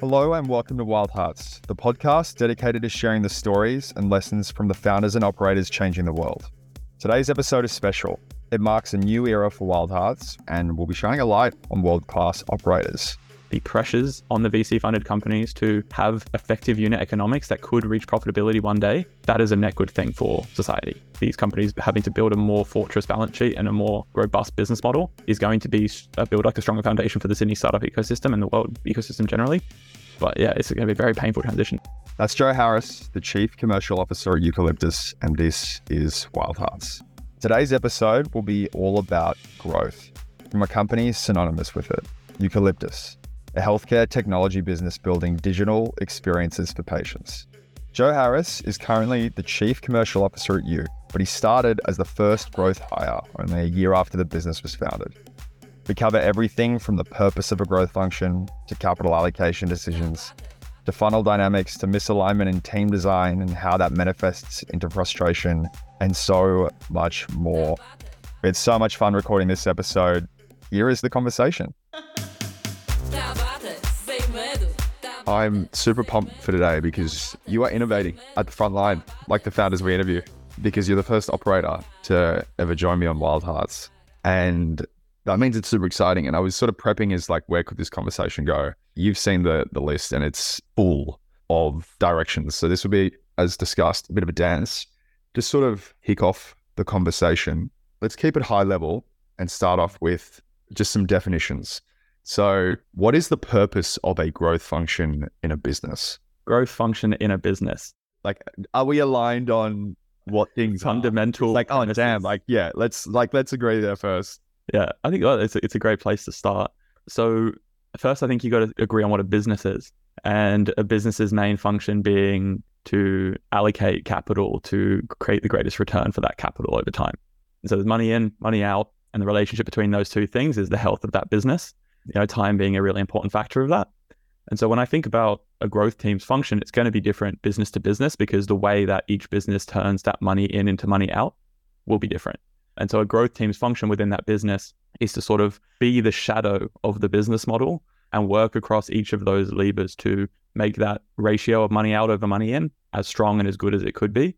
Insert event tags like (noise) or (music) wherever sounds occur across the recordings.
Hello and welcome to Wild Hearts, the podcast dedicated to sharing the stories and lessons from the founders and operators changing the world. Today's episode is special. It marks a new era for Wild Hearts and will be shining a light on world class operators the pressures on the VC funded companies to have effective unit economics that could reach profitability one day, that is a net good thing for society. These companies having to build a more fortress balance sheet and a more robust business model is going to be uh, build like a stronger foundation for the Sydney startup ecosystem and the world ecosystem generally. But yeah, it's going to be a very painful transition. That's Joe Harris, the Chief Commercial Officer at Eucalyptus, and this is Wild Hearts. Today's episode will be all about growth from a company synonymous with it, Eucalyptus a healthcare technology business building digital experiences for patients. Joe Harris is currently the Chief Commercial Officer at Euc, but he started as the first growth hire only a year after the business was founded. We cover everything from the purpose of a growth function to capital allocation decisions to funnel dynamics to misalignment in team design and how that manifests into frustration and so much more. It's so much fun recording this episode. Here is the conversation. (laughs) I'm super pumped for today because you are innovating at the front line, like the founders we interview, because you're the first operator to ever join me on Wild Hearts. And that means it's super exciting. And I was sort of prepping as like, where could this conversation go? You've seen the the list and it's full of directions. So this will be, as discussed, a bit of a dance. To sort of kick off the conversation, let's keep it high level and start off with just some definitions. So, what is the purpose of a growth function in a business? Growth function in a business. Like, are we aligned on what things fundamental? Like, oh damn, like yeah, let's like let's agree there first. Yeah, I think oh, it's a, it's a great place to start. So, first, I think you got to agree on what a business is, and a business's main function being to allocate capital to create the greatest return for that capital over time. so, there's money in, money out, and the relationship between those two things is the health of that business you know, time being a really important factor of that. And so when I think about a growth team's function, it's going to be different business to business because the way that each business turns that money in into money out will be different. And so a growth team's function within that business is to sort of be the shadow of the business model and work across each of those levers to make that ratio of money out over money in as strong and as good as it could be.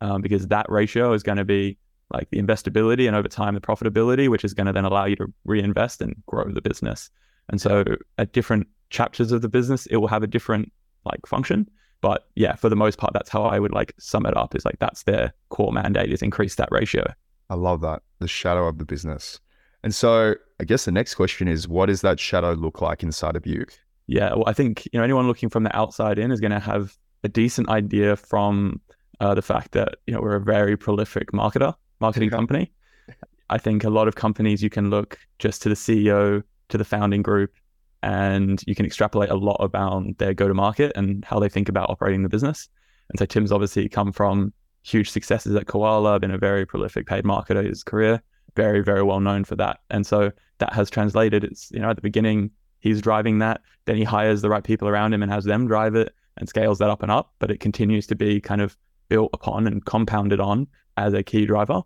Um, because that ratio is going to be like the investability and over time the profitability, which is going to then allow you to reinvest and grow the business. And so at different chapters of the business, it will have a different like function. But yeah, for the most part, that's how I would like sum it up is like that's their core mandate is increase that ratio. I love that. The shadow of the business. And so I guess the next question is what does that shadow look like inside of you? Yeah, well, I think Euc know anyone looking from the outside in is going to have a decent idea from uh, the fact that you know we're a very prolific marketer marketing company. I think a lot of companies you can look just to the CEO, to the founding group, and you can extrapolate a lot about their go to market and how they think about operating the business. And so Tim's obviously come from huge successes at Koala, been a very prolific paid marketer his career, very, very well known for that. And so that has translated. It's, you know, at the beginning, he's driving that. Then he hires the right people around him and has them drive it and scales that up and up. But it continues to be kind of built upon and compounded on as a key driver.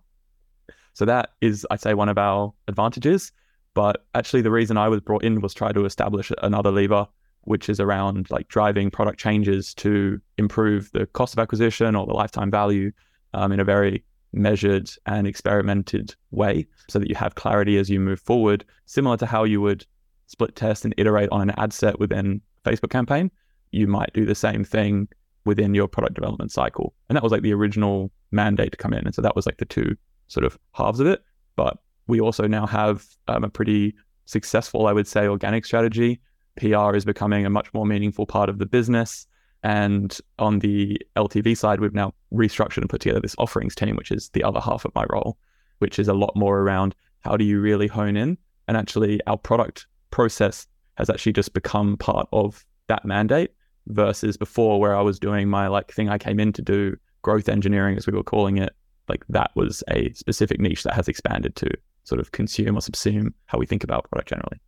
So that is, I'd say, one of our advantages. But actually, the reason I was brought in was try to establish another lever, which is around like driving product changes to improve the cost of acquisition or the lifetime value um, in a very measured and experimented way so that you have clarity as you move forward, similar to how you would split test and iterate on an ad set within Facebook campaign. You might do the same thing within your product development cycle. And that was like the original mandate to come in. And so that was like the two sort of halves of it. But we also now have um, a pretty successful, I would say, organic strategy. PR is becoming a much more meaningful part of the business. And on the LTV side, we've now restructured and put together this offerings team, which is the other half of my role, which is a lot more around how do you really hone in? And actually, our product process has actually just become part of that mandate versus before, where I was doing my like thing I came in to do, growth engineering, as we were calling it, like that was a specific niche that has expanded to sort of consume or subsume how we think about product generally.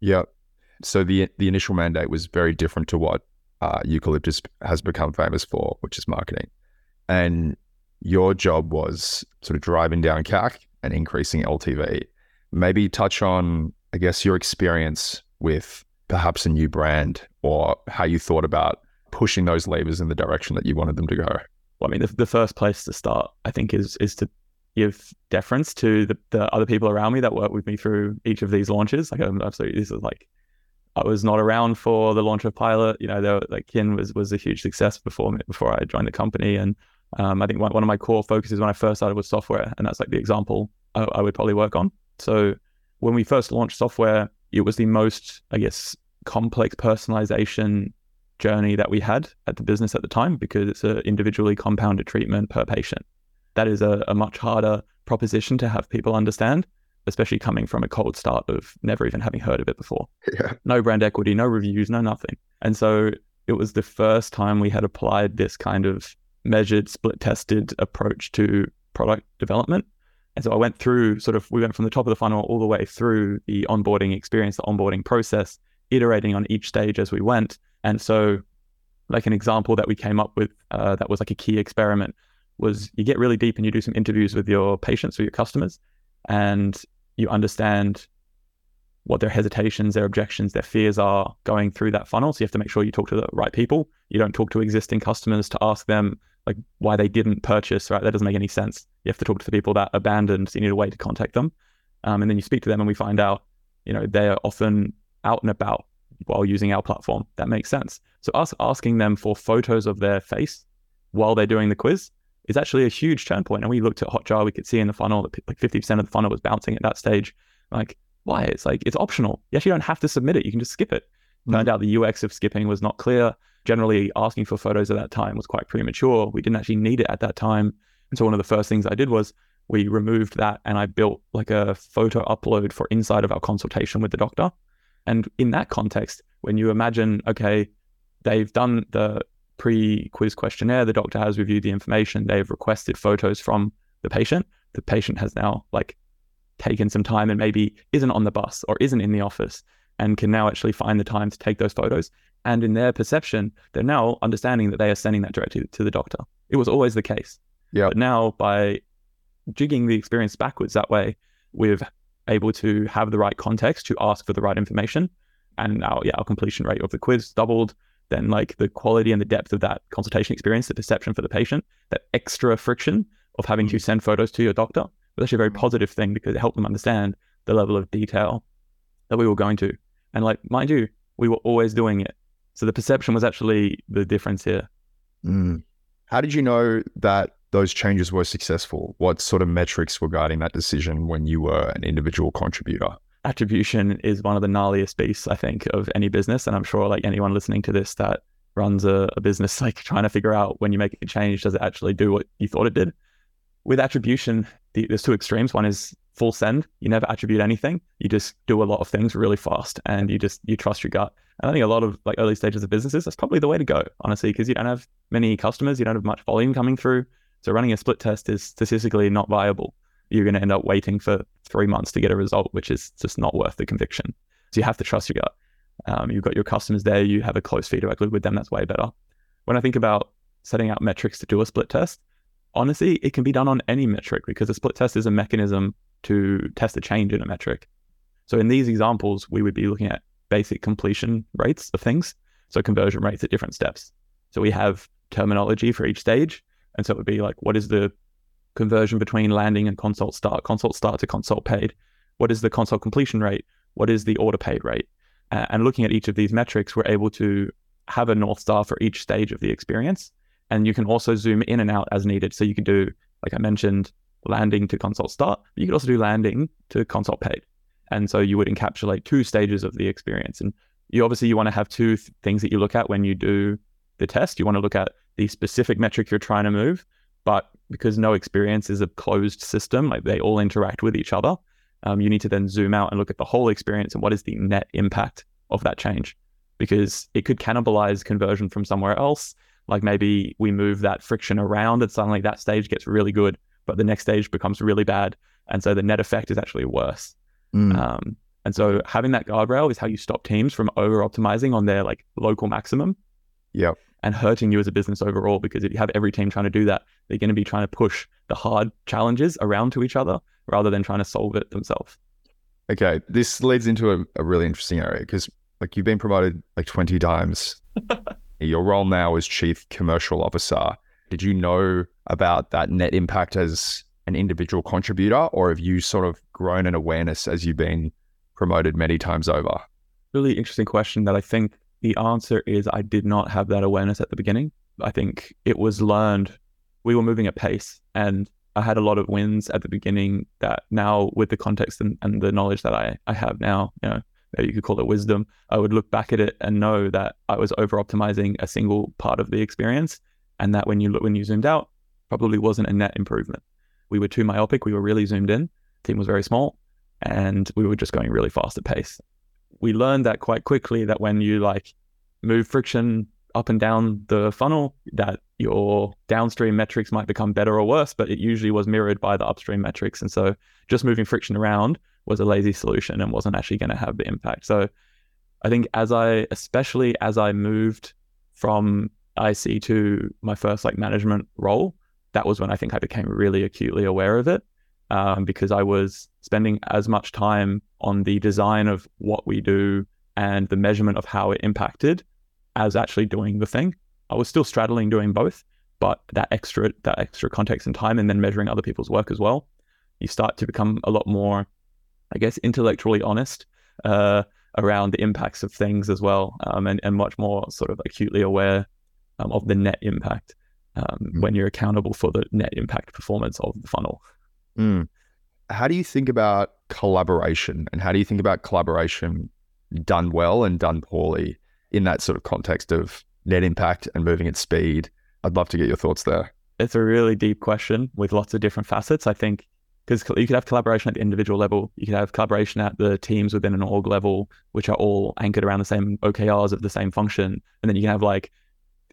Yeah. So the the initial mandate was very different to what uh, Eucalyptus has become famous for, which is marketing. And your job was sort of driving down CAC and increasing LTV. Maybe touch on, I guess, your experience with perhaps a new brand or how you thought about pushing those levers in the direction that you wanted them to go? Well, I mean, the, the first place to start, I think, is is to give deference to the, the other people around me that work with me through each of these launches. Like, I'm absolutely, this is like, I was not around for the launch of Pilot. You know, were, like Kin was was a huge success before me, before I joined the company, and um, I think one, one of my core focuses when I first started was software, and that's like the example I, I would probably work on. So when we first launched software, it was the most, I guess, complex personalization journey that we had at the business at the time because it's an individually compounded treatment per patient. That is a, a much harder proposition to have people understand, especially coming from a cold start of never even having heard of it before. Yeah. No brand equity, no reviews, no nothing. And so it was the first time we had applied this kind of measured, split tested approach to product development. And so I went through sort of, we went from the top of the funnel all the way through the onboarding experience, the onboarding process, iterating on each stage as we went. And so, like an example that we came up with uh, that was like a key experiment was you get really deep and you do some interviews with your patients or your customers, and you understand what their hesitations, their objections, their fears are going through that funnel. So you have to make sure you talk to the right people. You don't talk to existing customers to ask them like why they didn't purchase, right? That doesn't make any sense. You have to talk to the people that abandoned. So you need a way to contact them. Um, and then you speak to them and we find out, you know, they are often out and about while using our platform. That makes sense. So us asking them for photos of their face while they're doing the quiz is actually a huge turn point. And we looked at Hotjar, we could see in the funnel that like 50% of the funnel was bouncing at that stage. Like, why? It's like, it's optional. You actually don't have to submit it. You can just skip it. Mm-hmm. Turned out the UX of skipping was not clear. Generally, asking for photos at that time was quite premature. We didn't actually need it at that time. And so one of the first things I did was we removed that and I built like a photo upload for inside of our consultation with the doctor. And in that context, when you imagine, okay, they've done the pre quiz questionnaire, the doctor has reviewed the information, they've requested photos from the patient. The patient has now like taken some time and maybe isn't on the bus or isn't in the office and can now actually find the time to take those photos. And in their perception, they're now understanding that they are sending that directly to the doctor. It was always the case. Yeah. But now by jigging the experience backwards that way, we've able to have the right context to ask for the right information. And our yeah, our completion rate of the quiz doubled. Then like the quality and the depth of that consultation experience, the perception for the patient, that extra friction of having mm-hmm. to send photos to your doctor was actually a very mm-hmm. positive thing because it helped them understand the level of detail that we were going to. And like, mind you, we were always doing it. So the perception was actually the difference here. Mm. How did you know that those changes were successful? What sort of metrics were guiding that decision when you were an individual contributor? Attribution is one of the gnarliest beasts, I think, of any business. And I'm sure like anyone listening to this that runs a, a business, (laughs) like trying to figure out when you make a change, does it actually do what you thought it did? With attribution, the, there's two extremes. One is full send. You never attribute anything. You just do a lot of things really fast and you just, you trust your gut. And I think a lot of like early stages of businesses, that's probably the way to go, honestly, because you don't have many customers, you don't have much volume coming through. So running a split test is statistically not viable. You're going to end up waiting for three months to get a result, which is just not worth the conviction. So you have to trust your gut. Um, you've got your customers there. You have a close feedback loop with them. That's way better. When I think about setting out metrics to do a split test, honestly, it can be done on any metric because a split test is a mechanism to test a change in a metric. So in these examples, we would be looking at basic completion rates of things. So conversion rates at different steps. So we have terminology for each stage. And so it would be like, what is the conversion between landing and consult start, consult start to consult paid? What is the consult completion rate? What is the order paid rate? Uh, and looking at each of these metrics, we're able to have a North Star for each stage of the experience. And you can also zoom in and out as needed. So you can do, like I mentioned, landing to consult start, but you could also do landing to consult paid. And so you would encapsulate two stages of the experience. And you obviously you want to have two th- things that you look at when you do the test. You want to look at the specific metric you're trying to move, but because no experience is a closed system, like they all interact with each other, um, you need to then zoom out and look at the whole experience and what is the net impact of that change, because it could cannibalize conversion from somewhere else. Like maybe we move that friction around and suddenly that stage gets really good, but the next stage becomes really bad. And so the net effect is actually worse. Mm. Um, and so having that guardrail is how you stop teams from over optimizing on their like local maximum. Yep and hurting you as a business overall. Because if you have every team trying to do that, they're going to be trying to push the hard challenges around to each other rather than trying to solve it themselves. Okay, this leads into a, a really interesting area because like you've been promoted like 20 times. (laughs) Your role now is chief commercial officer. Did you know about that net impact as an individual contributor, or have you sort of grown in awareness as you've been promoted many times over? Really interesting question that I think the answer is I did not have that awareness at the beginning. I think it was learned. We were moving at pace and I had a lot of wins at the beginning that now with the context and, and the knowledge that I, I have now, you know, you could call it wisdom, I would look back at it and know that I was over optimizing a single part of the experience. And that when you look when you zoomed out, probably wasn't a net improvement. We were too myopic, we were really zoomed in, team was very small, and we were just going really fast at pace. We learned that quite quickly that when you like move friction up and down the funnel, that your downstream metrics might become better or worse, but it usually was mirrored by the upstream metrics. And so just moving friction around was a lazy solution and wasn't actually going to have the impact. So I think as I, especially as I moved from IC to my first like management role, that was when I think I became really acutely aware of it um, because I was spending as much time on the design of what we do and the measurement of how it impacted as actually doing the thing. I was still straddling doing both, but that extra that extra context and time and then measuring other people's work as well, you start to become a lot more I guess, intellectually honest uh, around the impacts of things as well, um, and, and much more sort of acutely aware um, of the net impact um, mm. when you're accountable for the net impact performance of the funnel. Mm. How do you think about collaboration, and how do you think about collaboration done well and done poorly in that sort of context of net impact and moving at speed? I'd love to get your thoughts there. It's a really deep question with lots of different facets. I think because you could have collaboration at the individual level, you could have collaboration at the teams within an org level, which are all anchored around the same OKRs of the same function, and then you can have like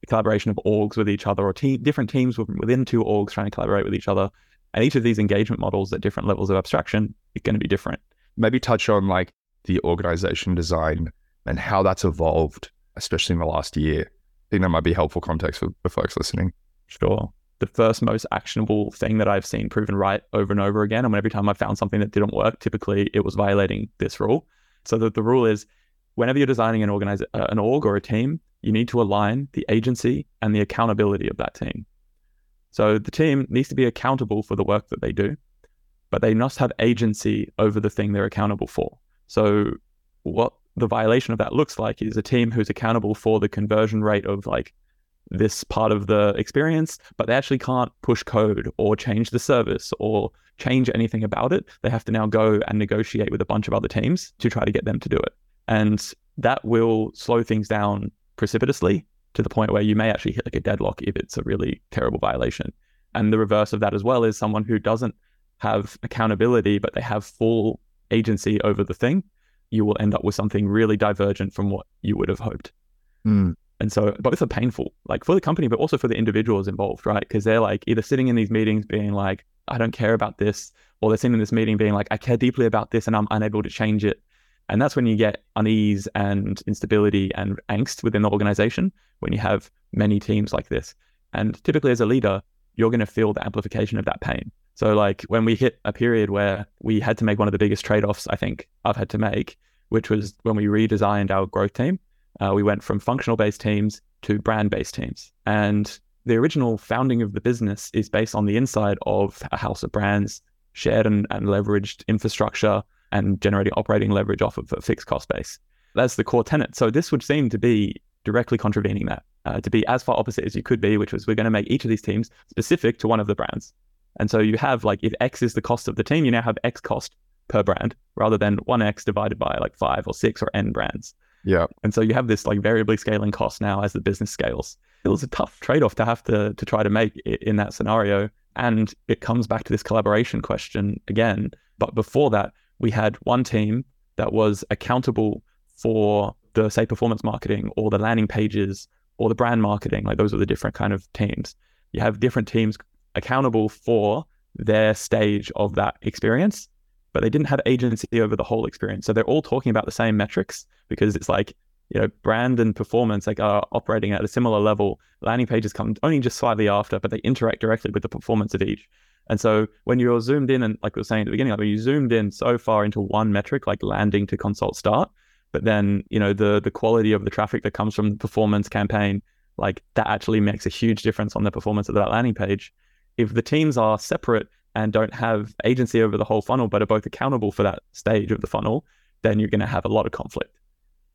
collaboration of orgs with each other or te- different teams within two orgs trying to collaborate with each other. And each of these engagement models at different levels of abstraction is going to be different. Maybe touch on like the organization design and how that's evolved, especially in the last year. I think that might be helpful context for, for folks listening. Sure the first most actionable thing that I've seen proven right over and over again. And every time I found something that didn't work, typically it was violating this rule. So the, the rule is whenever you're designing an organize uh, an org or a team, you need to align the agency and the accountability of that team. So the team needs to be accountable for the work that they do, but they must have agency over the thing they're accountable for. So what the violation of that looks like is a team who's accountable for the conversion rate of like this part of the experience, but they actually can't push code or change the service or change anything about it. They have to now go and negotiate with a bunch of other teams to try to get them to do it. And that will slow things down precipitously to the point where you may actually hit like a deadlock if it's a really terrible violation. And the reverse of that as well is someone who doesn't have accountability, but they have full agency over the thing. You will end up with something really divergent from what you would have hoped. Mm. And so both are painful, like for the company, but also for the individuals involved, right? Because they're like either sitting in these meetings being like, I don't care about this, or they're sitting in this meeting being like, I care deeply about this and I'm unable to change it. And that's when you get unease and instability and angst within the organization when you have many teams like this. And typically, as a leader, you're going to feel the amplification of that pain. So, like when we hit a period where we had to make one of the biggest trade offs I think I've had to make, which was when we redesigned our growth team uh, we went from functional based teams to brand based teams. And the original founding of the business is based on the inside of a house of brands, shared and, and leveraged infrastructure, and generating operating leverage off of a fixed cost base. That's the core tenet. So this would seem to be directly contravening that, uh, to be as far opposite as you could be, which was we're going to make each of these teams specific to one of the brands. And so you have like if X is the cost of the team, you now have X cost per brand rather than one X divided by like five or six or N brands. Yeah. And so you have this like variably scaling cost now as the business scales. It was a tough trade-off to have to to try to make in that scenario. And it comes back to this collaboration question again. But before that, we had one team that was accountable for the say performance marketing or the landing pages or the brand marketing. Like those are the different kind of teams. You have different teams accountable for their stage of that experience but they didn't have agency over the whole experience. So they're all talking about the same metrics because it's like, you know, brand and performance like are operating at a similar level. Landing pages come only just slightly after, but they interact directly with the performance of each. And so when you're zoomed in and like we were saying at the beginning, like when you zoomed in so far into one metric, like landing to consult start, but then you know the the quality of the traffic that comes from the performance campaign, like that actually makes a huge difference on the performance of that landing page. If the teams are separate and don't have agency over the whole funnel, but are both accountable for that stage of the funnel, then you're going to have a lot of conflict.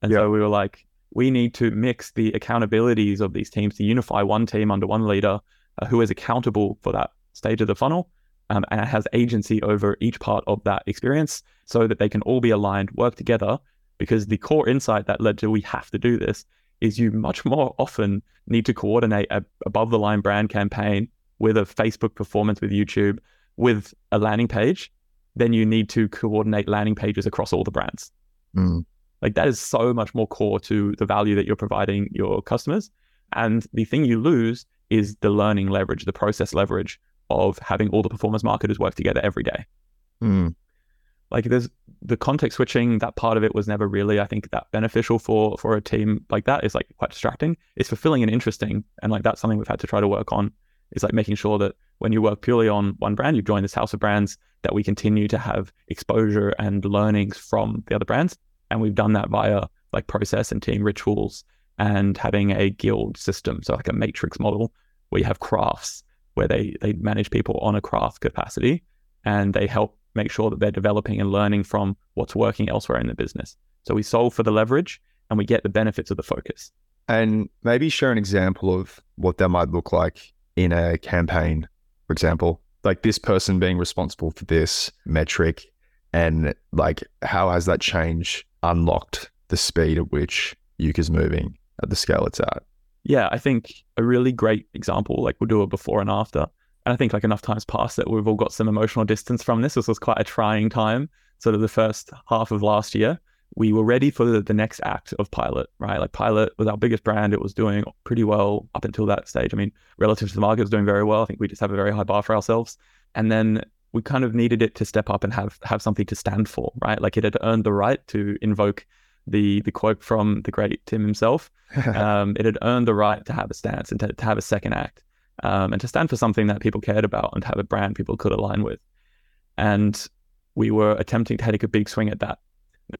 And so we were like, we need to mix the accountabilities of these teams to unify one team under one leader uh, who is accountable for that stage of the funnel um, and has agency over each part of that experience so that they can all be aligned, work together. Because the core insight that led to we have to do this is you much more often need to coordinate a above the line brand campaign with a Facebook performance with YouTube with a landing page than you need to coordinate landing pages across all the brands. Mm. Like that is so much more core to the value that you're providing your customers. And the thing you lose is the learning leverage, the process leverage of having all the performance marketers work together every day. Mm. Like there's the context switching, that part of it was never really, I think, that beneficial for for a team like that. It's like quite distracting. It's fulfilling and interesting. And like that's something we've had to try to work on. Is like making sure that when you work purely on one brand, you've joined this house of brands, that we continue to have exposure and learnings from the other brands. And we've done that via like process and team rituals and having a guild system. So like a matrix model where you have crafts where they they manage people on a craft capacity and they help make sure that they're developing and learning from what's working elsewhere in the business. So we solve for the leverage and we get the benefits of the focus. And maybe share an example of what that might look like in a campaign, for example, like this person being responsible for this metric and like how has that change unlocked the speed at which Yuka's moving at the scale it's at? Yeah, I think a really great example, like we'll do a before and after. And I think like enough times passed that we've all got some emotional distance from this. This was quite a trying time, sort of the first half of last year. We were ready for the, the next act of Pilot, right? Like Pilot was our biggest brand. It was doing pretty well up until that stage. I mean, relative to the market, it was doing very well. I think we just have a very high bar for ourselves. And then we kind of needed it to step up and have have something to stand for, right? Like it had earned the right to invoke the the quote from the great Tim himself. (laughs) um, it had earned the right to have a stance and to, to have a second act, um, and to stand for something that people cared about and to have a brand people could align with. And we were attempting to take a big swing at that.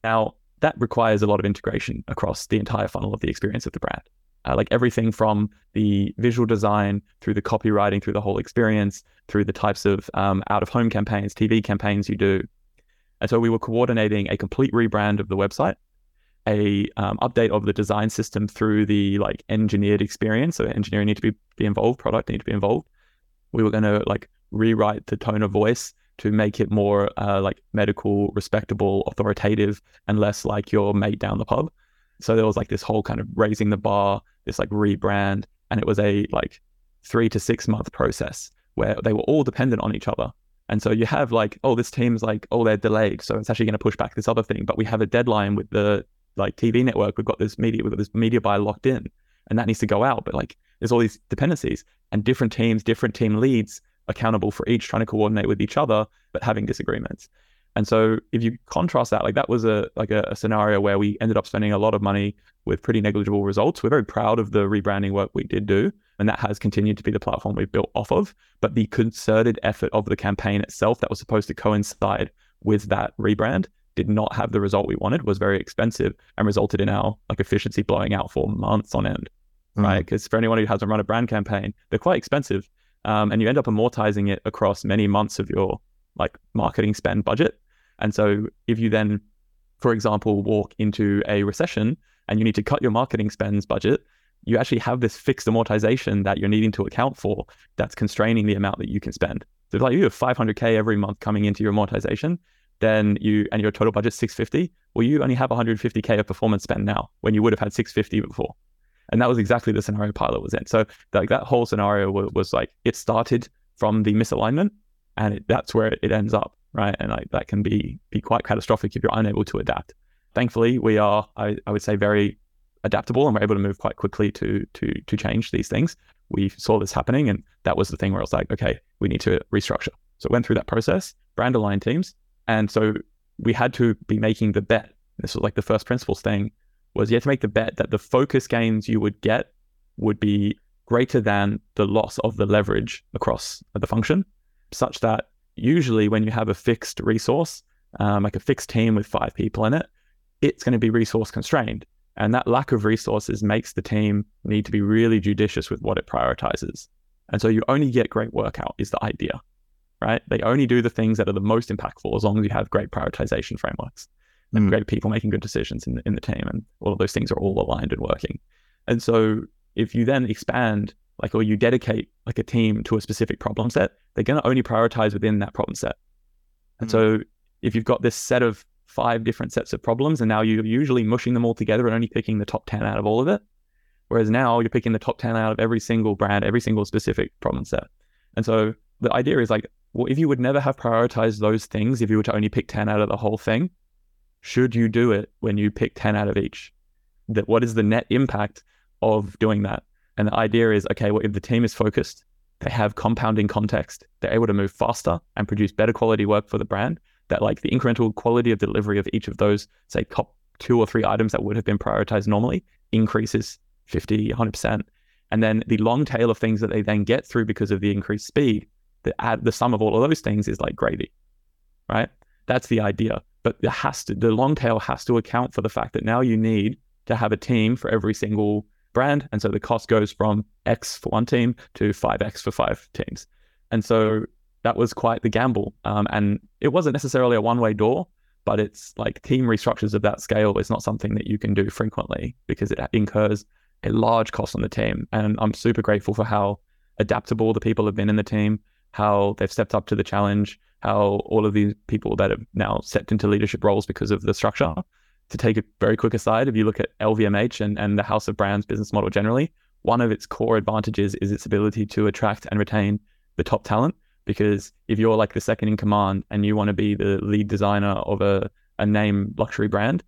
Now that requires a lot of integration across the entire funnel of the experience of the brand. Uh, like everything from the visual design through the copywriting, through the whole experience, through the types of um, out of home campaigns, TV campaigns you do. And so we were coordinating a complete rebrand of the website, a um, update of the design system through the like engineered experience. So engineering need to be, be involved, product need to be involved. We were going to like rewrite the tone of voice to make it more uh, like medical, respectable, authoritative, and less like your mate down the pub. So there was like this whole kind of raising the bar, this like rebrand, and it was a like three to six month process where they were all dependent on each other. And so you have like, oh, this team's like, oh, they're delayed, so it's actually going to push back this other thing. But we have a deadline with the like TV network. We've got this media, we've got this media buy locked in, and that needs to go out. But like, there's all these dependencies and different teams, different team leads accountable for each, trying to coordinate with each other, but having disagreements. And so if you contrast that, like that was a like a, a, scenario where we ended up spending a lot of money with pretty negligible results. We're very proud of the rebranding work we did do, and that has continued to be the platform we've built off of. But the concerted effort of the campaign itself that was supposed to coincide with that rebrand did not have the result we wanted, was very expensive, and resulted in our like efficiency blowing out for months on end. Mm-hmm. Right. Because for anyone who hasn't run a brand campaign, they're quite expensive. Um, and you end up amortizing it across many months of your like marketing spend budget. And so if you then, for example, walk into a recession and you need to cut your marketing spends budget, you actually have this fixed amortization that you're needing to account for that's constraining the amount that you can spend. So if like you have 500k every month coming into your amortization, then you and your total budget 650. Well, you only have 150k of performance spend now when you would have had 650 before. And that was exactly the scenario pilot was in. So like that whole scenario was, was like it started from the misalignment and it, that's where it ends up right and like that can be be quite catastrophic if you're unable to adapt thankfully we are I, I would say very adaptable and we're able to move quite quickly to to to change these things we saw this happening and that was the thing where I was like okay we need to restructure so it went through that process brand aligned teams and so we had to be making the bet this was like the first principles thing was you had to make the bet that the focus gains you would get would be greater than the loss of the leverage across the function such that usually when you have a fixed resource, um, like a fixed team with five people in it, it's going to be resource constrained. And that lack of resources makes the team need to be really judicious with what it prioritizes. And so you only get great work out is the idea, right? They only do the things that are the most impactful as long as you have great prioritization frameworks and mm. great people making good decisions in the, in the team. And all of those things are all aligned and working. And so if you then expand, like, or you dedicate like a team to a specific problem set, they're going to only prioritize within that problem set. And mm. so if you've got this set of five different sets of problems and now you're usually mushing them all together and only picking the top 10 out of all of it, Whereas now you're picking the top 10 out of every single brand, every single specific problem set. And so the idea is like, well, if you would never have prioritized those things, if you were to only pick 10 out of the whole thing, should you do it when you pick 10 out of each? That what is the net impact of doing that? And the idea is, okay, well, if the team is focused, they have compounding context, they're able to move faster and produce better quality work for the brand. That like the incremental quality of delivery of each of those, say, top two or three items that would have been prioritized normally increases 50, 100%. And then the long tail of things that they then get through because of the increased speed, the add the sum of all of those things is like gravy, right? That's the idea. But it has to, the long tail has to account for the fact that now you need to have a team for every single brand. And so the cost goes from X for one team to 5X for five teams. And so that was quite the gamble. Um, and it wasn't necessarily a one way door, but it's like team restructures of that scale is not something that you can do frequently because it incurs a large cost on the team. And I'm super grateful for how adaptable the people have been in the team, how they've stepped up to the challenge, how all of these people that have now stepped into leadership roles because of the structure. To take a very quick aside, if you look at LVMH and, and the House of Brands business model generally, one of its core advantages is its ability to attract and retain the top talent. Because if you're like the second in command and you want to be the lead designer of a, a name luxury brand,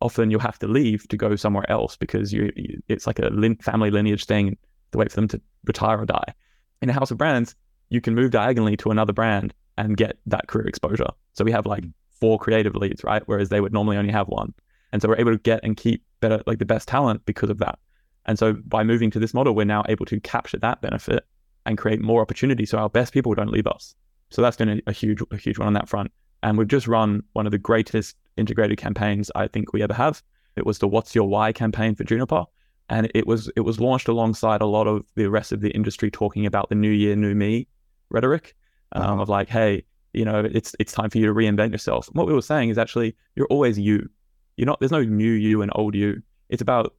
often you'll have to leave to go somewhere else because you, it's like a family lineage thing to wait for them to retire or die. In a house of brands, you can move diagonally to another brand and get that career exposure. So we have like four creative leads, right? Whereas they would normally only have one. And so we're able to get and keep better, like the best talent because of that. And so by moving to this model, we're now able to capture that benefit and create more opportunity so our best people don't leave us. So that's been a, a huge, a huge one on that front. And we've just run one of the greatest integrated campaigns I think we ever have. It was the What's Your Why campaign for Juniper. And it was it was launched alongside a lot of the rest of the industry talking about the new year, new me rhetoric um, uh-huh. of like, hey, you know, it's it's time for you to reinvent yourself. And what we were saying is actually you're always you. You're not there's no new you and old you. It's about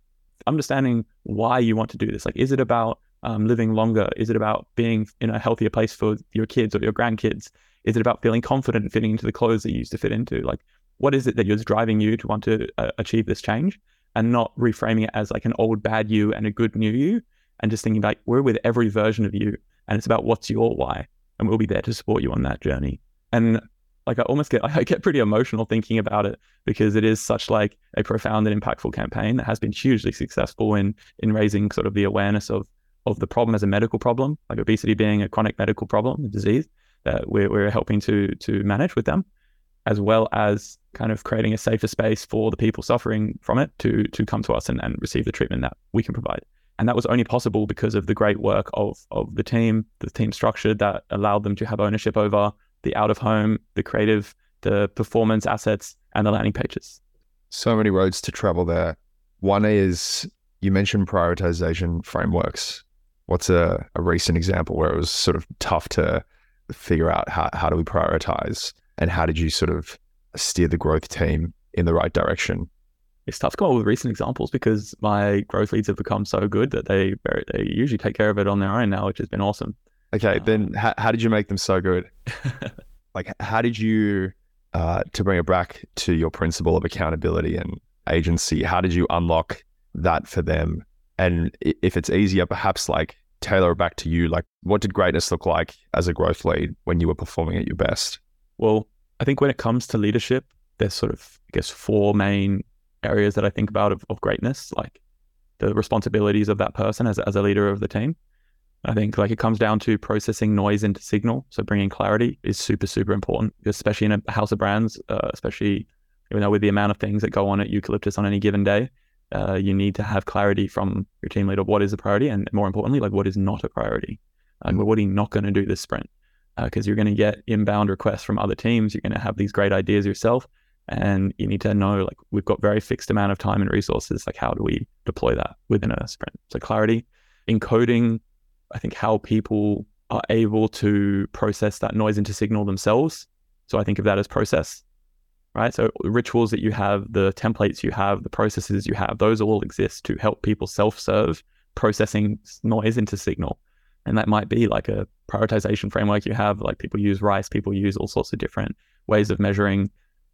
understanding why you want to do this. Like, is it about um, living longer? Is it about being in a healthier place for your kids or your grandkids? Is it about feeling confident and fitting into the clothes that you used to fit into? Like, what is it that is driving you to want to uh, achieve this change? And not reframing it as like an old bad you and a good new you, and just thinking like we're with every version of you, and it's about what's your why, and we'll be there to support you on that journey. And like I almost get (laughs) I get pretty emotional thinking about it because it is such like a profound and impactful campaign that has been hugely successful in in raising sort of the awareness of of the problem as a medical problem, like obesity being a chronic medical problem, a disease, that we're, we're helping to to manage with them, as well as kind of creating a safer space for the people suffering from it to to come to us and, and receive the treatment that we can provide. And that was only possible because of the great work of of the team, the team structure that allowed them to have ownership over the out of home, the creative, the performance assets, and the landing pages. So many roads to travel there. One is you mentioned prioritization frameworks. What's a, a recent example where it was sort of tough to figure out how, how do we prioritize and how did you sort of steer the growth team in the right direction? It's tough to come up with recent examples because my growth leads have become so good that they they usually take care of it on their own now, which has been awesome. Okay, um, then how, how did you make them so good? (laughs) like, how did you, uh, to bring it back to your principle of accountability and agency, how did you unlock that for them? And if it's easier, perhaps like tailor it back to you. Like, what did greatness look like as a growth lead when you were performing at your best? Well, I think when it comes to leadership, there's sort of, I guess, four main areas that I think about of, of greatness, like the responsibilities of that person as, as a leader of the team. I think like it comes down to processing noise into signal. So bringing clarity is super, super important, especially in a house of brands, uh, especially you know with the amount of things that go on at Eucalyptus on any given day uh, you need to have clarity from your team leader. What is a priority? And more importantly like what is not a priority? And what are you not going to do this sprint? Because uh, you're going to get inbound requests from other teams. You're going to have these great ideas yourself and you need to know like we've got very fixed amount of time and resources. Like how do we deploy that within a sprint? So clarity, encoding, I think how people are able to process that noise into signal themselves. So I think of that as process, right? So rituals that you have, the templates you have, the processes you have, those all exist to help people self-serve processing noise into signal. And that might be like a prioritization framework you have, like people use RICE, people use all sorts of different ways of measuring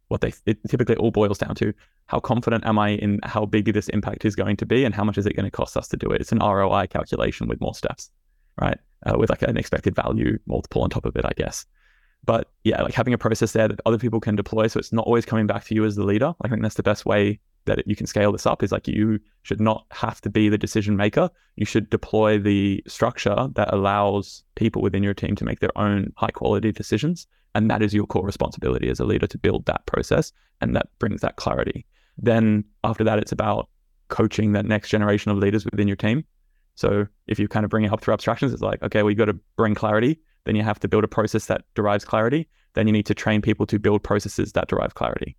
what they it typically all boils down to how confident am I in how big this impact is going to be and how much is it going to cost us to do it? It's an ROI calculation with more steps, right? Uh, with like an expected value multiple on top of it, I guess. But yeah, like having a process there that other people can deploy, so it's not always coming back to you as the leader. I think that's the best way that you can scale this up is like you should not have to be the decision maker. You should deploy the structure that allows people within your team to make their own high quality decisions. And that is your core responsibility as a leader to build that process. And that brings that clarity. Then after that, it's about coaching that next generation of leaders within your team. So if you kind of bring it up through abstractions, it's like, okay, well, you've got to bring clarity. Then you have to build a process that derives clarity. Then you need to train people to build processes that derive clarity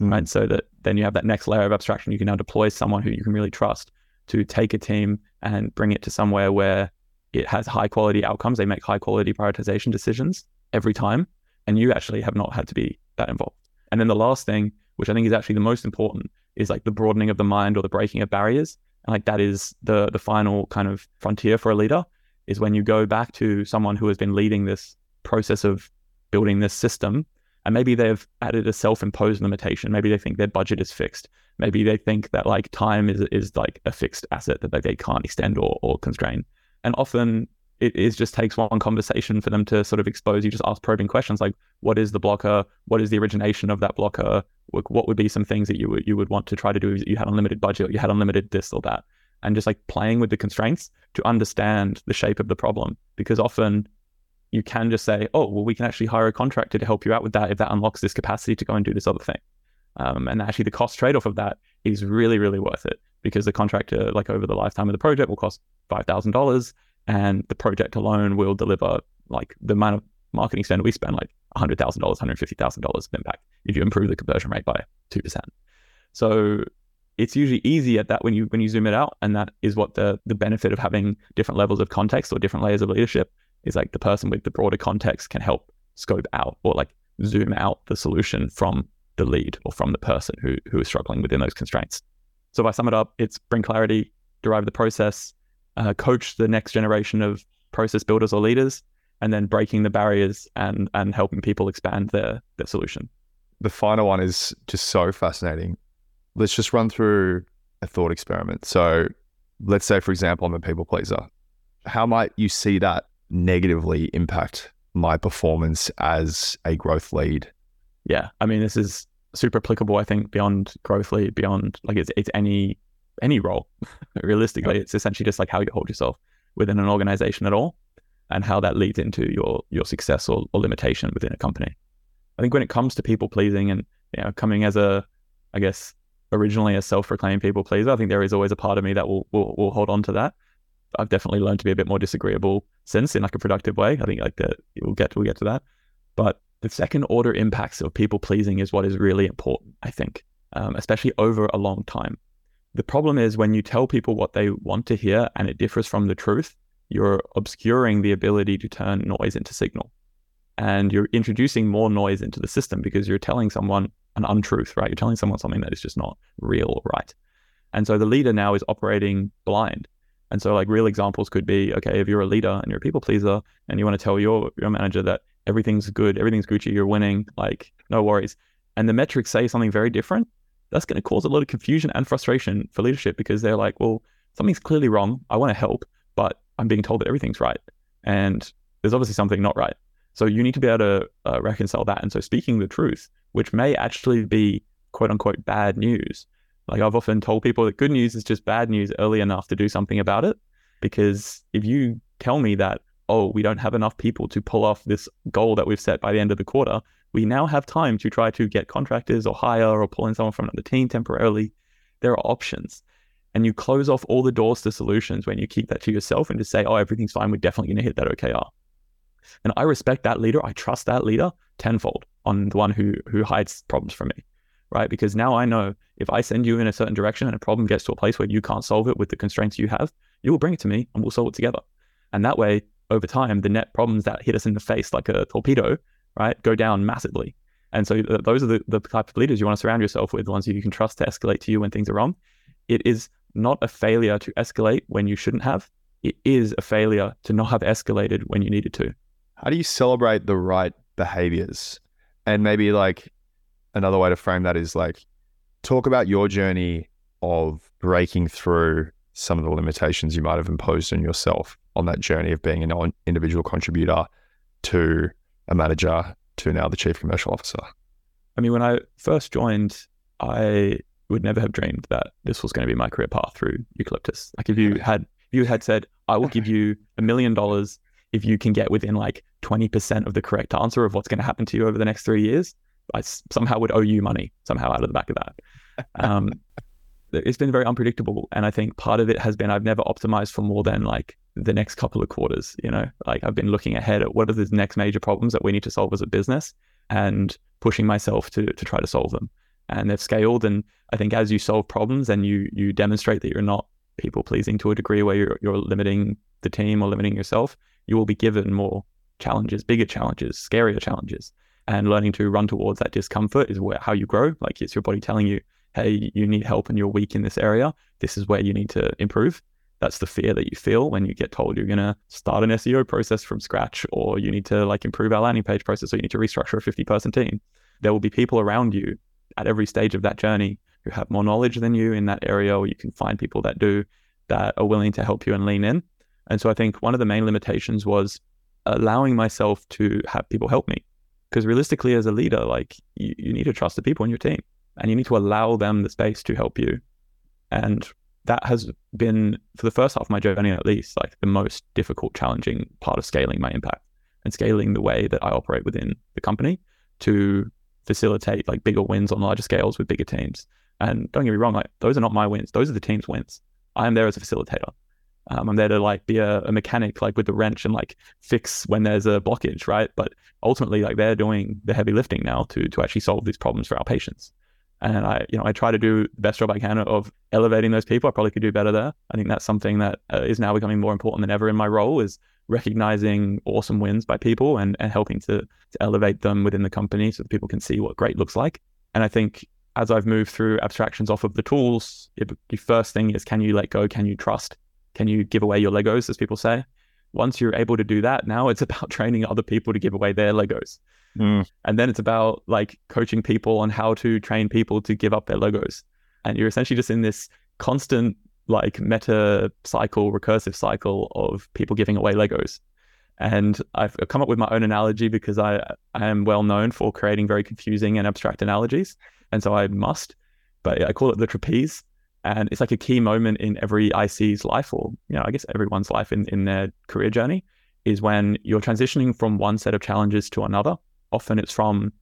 mm. right? So that then you have that next layer of abstraction. You can now deploy someone who you can really trust to take a team and bring it to somewhere where it has high quality outcomes. They make high quality prioritization decisions every time, and you actually have not had to be that involved. And then the last thing, which I think is actually the most important, is like the broadening of the mind or the breaking of barriers. And like that is the the final kind of frontier for a leader is when you go back to someone who has been leading this process of building this system and maybe they've added a self-imposed limitation. Maybe they think their budget is fixed. Maybe they think that like time is is like a fixed asset that they can't extend or, or constrain. And often it is just takes one conversation for them to sort of expose you. Just ask probing questions like, what is the blocker? What is the origination of that blocker? What would be some things that you would you would want to try to do if you had unlimited budget, or you had unlimited this or that, and just like playing with the constraints to understand the shape of the problem. Because often you can just say, oh, well, we can actually hire a contractor to help you out with that if that unlocks this capacity to go and do this other thing. Um, and actually, the cost trade off of that is really, really worth it because the contractor, like over the lifetime of the project, will cost $5,000 and the project alone will deliver like the amount of marketing spend we spend, like $100,000, $150,000 of impact if you improve the conversion rate by 2%. So it's usually easy at that when you when you zoom it out and that is what the the benefit of having different levels of context or different layers of leadership is like the person with the broader context can help scope out or like zoom out the solution from the lead or from the person who who is struggling within those constraints. So if I sum it up, it's bring clarity, derive the process, uh, coach the next generation of process builders or leaders, and then breaking the barriers and and helping people expand their their solution. The final one is just so fascinating. Let's just run through a thought experiment. So let's say, for example, I'm a people pleaser. How might you see that negatively impact my performance as a growth lead? Yeah, I mean, this is super applicable. I think beyond growth lead, beyond like it's it's any any role. (laughs) Realistically, it's essentially just like how you hold yourself within an organization at all, and how that leads into your your success or, or limitation within a company. I think when it comes to people pleasing and you know coming as a, I guess originally a self-proclaimed people pleaser, I think there is always a part of me that will will, will hold on to that. I've definitely learned to be a bit more disagreeable since in like a productive way. I think like that we'll get we'll get to that. But the second order impacts of people pleasing is what is really important, I think, um, especially over a long time. The problem is when you tell people what they want to hear and it differs from the truth, you're obscuring the ability to turn noise into signal. And you're introducing more noise into the system because you're telling someone an untruth, right? You're telling someone something that is just not real right. And so the leader now is operating blind and so like real examples could be, okay, if you're a leader and you're a people pleaser and you want to tell your your manager that everything's good, everything's Gucci, you're winning, like no worries. And the metrics say something very different, that's going to cause a lot of confusion and frustration for leadership because they're like, well, something's clearly wrong. I want to help, but I'm being told that everything's right. And there's obviously something not right. So you need to be able to uh, reconcile that. And so speaking the truth, which may actually be quote unquote bad news, like I've often told people that good news is just bad news early enough to do something about it. Because if you tell me that, oh, we don't have enough people to pull off this goal that we've set by the end of the quarter, we now have time to try to get contractors or hire or pull in someone from another team temporarily. There are options. And you close off all the doors to solutions when you keep that to yourself and just say, oh, everything's fine. We're definitely going to hit that OKR. And I respect that leader. I trust that leader tenfold on the one who who hides problems from me. right? Because now I know if I send you in a certain direction and a problem gets to a place where you can't solve it with the constraints you have, you will bring it to me and we'll solve it together. And that way, over time, the net problems that hit us in the face like a torpedo, right, go down massively. And so those are the, the type of leaders you want to surround yourself with, the ones you can trust to escalate to you when things are wrong. It is not a failure to escalate when you shouldn't have. It is a failure to not have escalated when you needed to. How do you celebrate the right behaviors? And maybe like another way to frame that is like talk about your journey of breaking through some of the limitations you might have imposed on yourself on that journey of being an individual contributor to a manager to now the chief commercial officer? I mean, when I first joined, I would never have dreamed that this was going to be my career path through Eucalyptus. Like if you had if you had said, I will give (laughs) you a million dollars if you can get within like 20% of the correct answer of what's going to happen to you over the next three years, I somehow would owe you money somehow out of the back of that. Um, (laughs) it's been very unpredictable. And I think part of it has been I've never optimized for more than like the next couple of quarters. You know, like I've been looking ahead at what are the next major problems that we need to solve as a business and pushing myself to to try to solve them. And they've scaled. And I think as you solve problems and you you demonstrate that you're not people pleasing to a degree where you're you're limiting the team or limiting yourself, you will be given more challenges, bigger challenges, scarier challenges. And learning to run towards that discomfort is where how you grow. Like it's your body telling you, hey, you need help and you're weak in this area. This is where you need to improve. That's the fear that you feel when you get told you're gonna start an SEO process from scratch, or you need to like improve our landing page process, or you need to restructure a 50 person team. There will be people around you at every stage of that journey who have more knowledge than you in that area, or you can find people that do that are willing to help you and lean in. And so I think one of the main limitations was allowing myself to have people help me. Because realistically, as a leader, like you, you need to trust the people in your team and you need to allow them the space to help you. And that has been, for the first half of my journey at least, like the most difficult, challenging part of scaling my impact and scaling the way that I operate within the company to facilitate like bigger wins on larger scales with bigger teams. And don't get me wrong, like those are not my wins; those are the team's wins. I am there as a facilitator. Um, I'm there to like be a, a, mechanic, like with the wrench and like fix when there's a blockage, right? But ultimately, like they're doing the heavy lifting now to to actually solve these problems for our patients. And I, you know, I try to do the best job I can of elevating those people. I probably could do better there. I think that's something that uh, is now becoming more important than ever in my role is recognizing awesome wins by people and, and helping to, to elevate them within the company so that people can see what great looks like. And I think as I've moved through abstractions off of the tools, the first thing is can you let go? Can you trust? Can you give away your Legos, as people say? Once you're able to do that, now it's (laughs) about training other people to give away their Legos. Mm. And then it's about like coaching people on how to train people to give up their Legos. And you're essentially just in this constant like meta cycle, recursive cycle of people giving away Legos. And I've come up with my own analogy because I, I am well known for creating very confusing and abstract analogies. And so I must, but I call it the trapeze. And it's like a key moment in every IC's life, or you know, I guess everyone's life in, in their career journey, is when you're transitioning from one set of challenges to another. Often it's from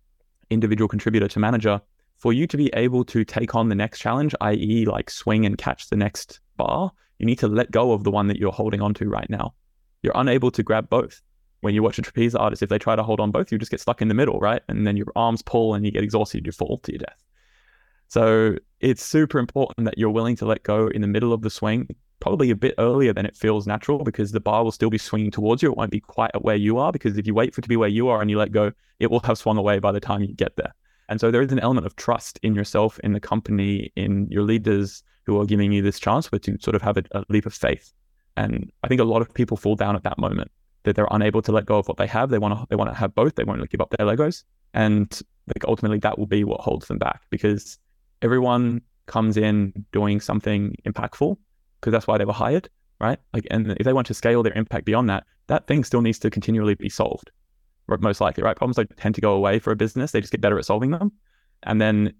individual contributor to manager. For you to be able to take on the next challenge, i.e., like swing and catch the next bar, you need to let go of the one that you're holding onto right now. You're unable to grab both. When you watch a trapeze artist, if they try to hold on both, you just get stuck in the middle, right? And then your arms pull and you get exhausted, you fall to your death. So it's super important that you're willing to let go in the middle of the swing, probably a bit earlier than it feels natural because the bar will still be swinging towards you. It won't be quite at where you are because if you wait for it to be where you are and you let go, it will have swung away by the time you get there. And so there is an element of trust in yourself, in the company, in your leaders who are giving you this chance, but to sort of have a, a leap of faith. And I think a lot of people fall down at that moment that they're unable to let go of what they have. They want to they want to have both. They want to give up their Legos, and like ultimately that will be what holds them back because everyone comes in doing something impactful because that's why they were hired, right? Like, and if they want to scale their impact beyond that, that thing still needs to continually be solved, most likely, right? Problems don't tend to go away for a business; they just get better at solving them, and then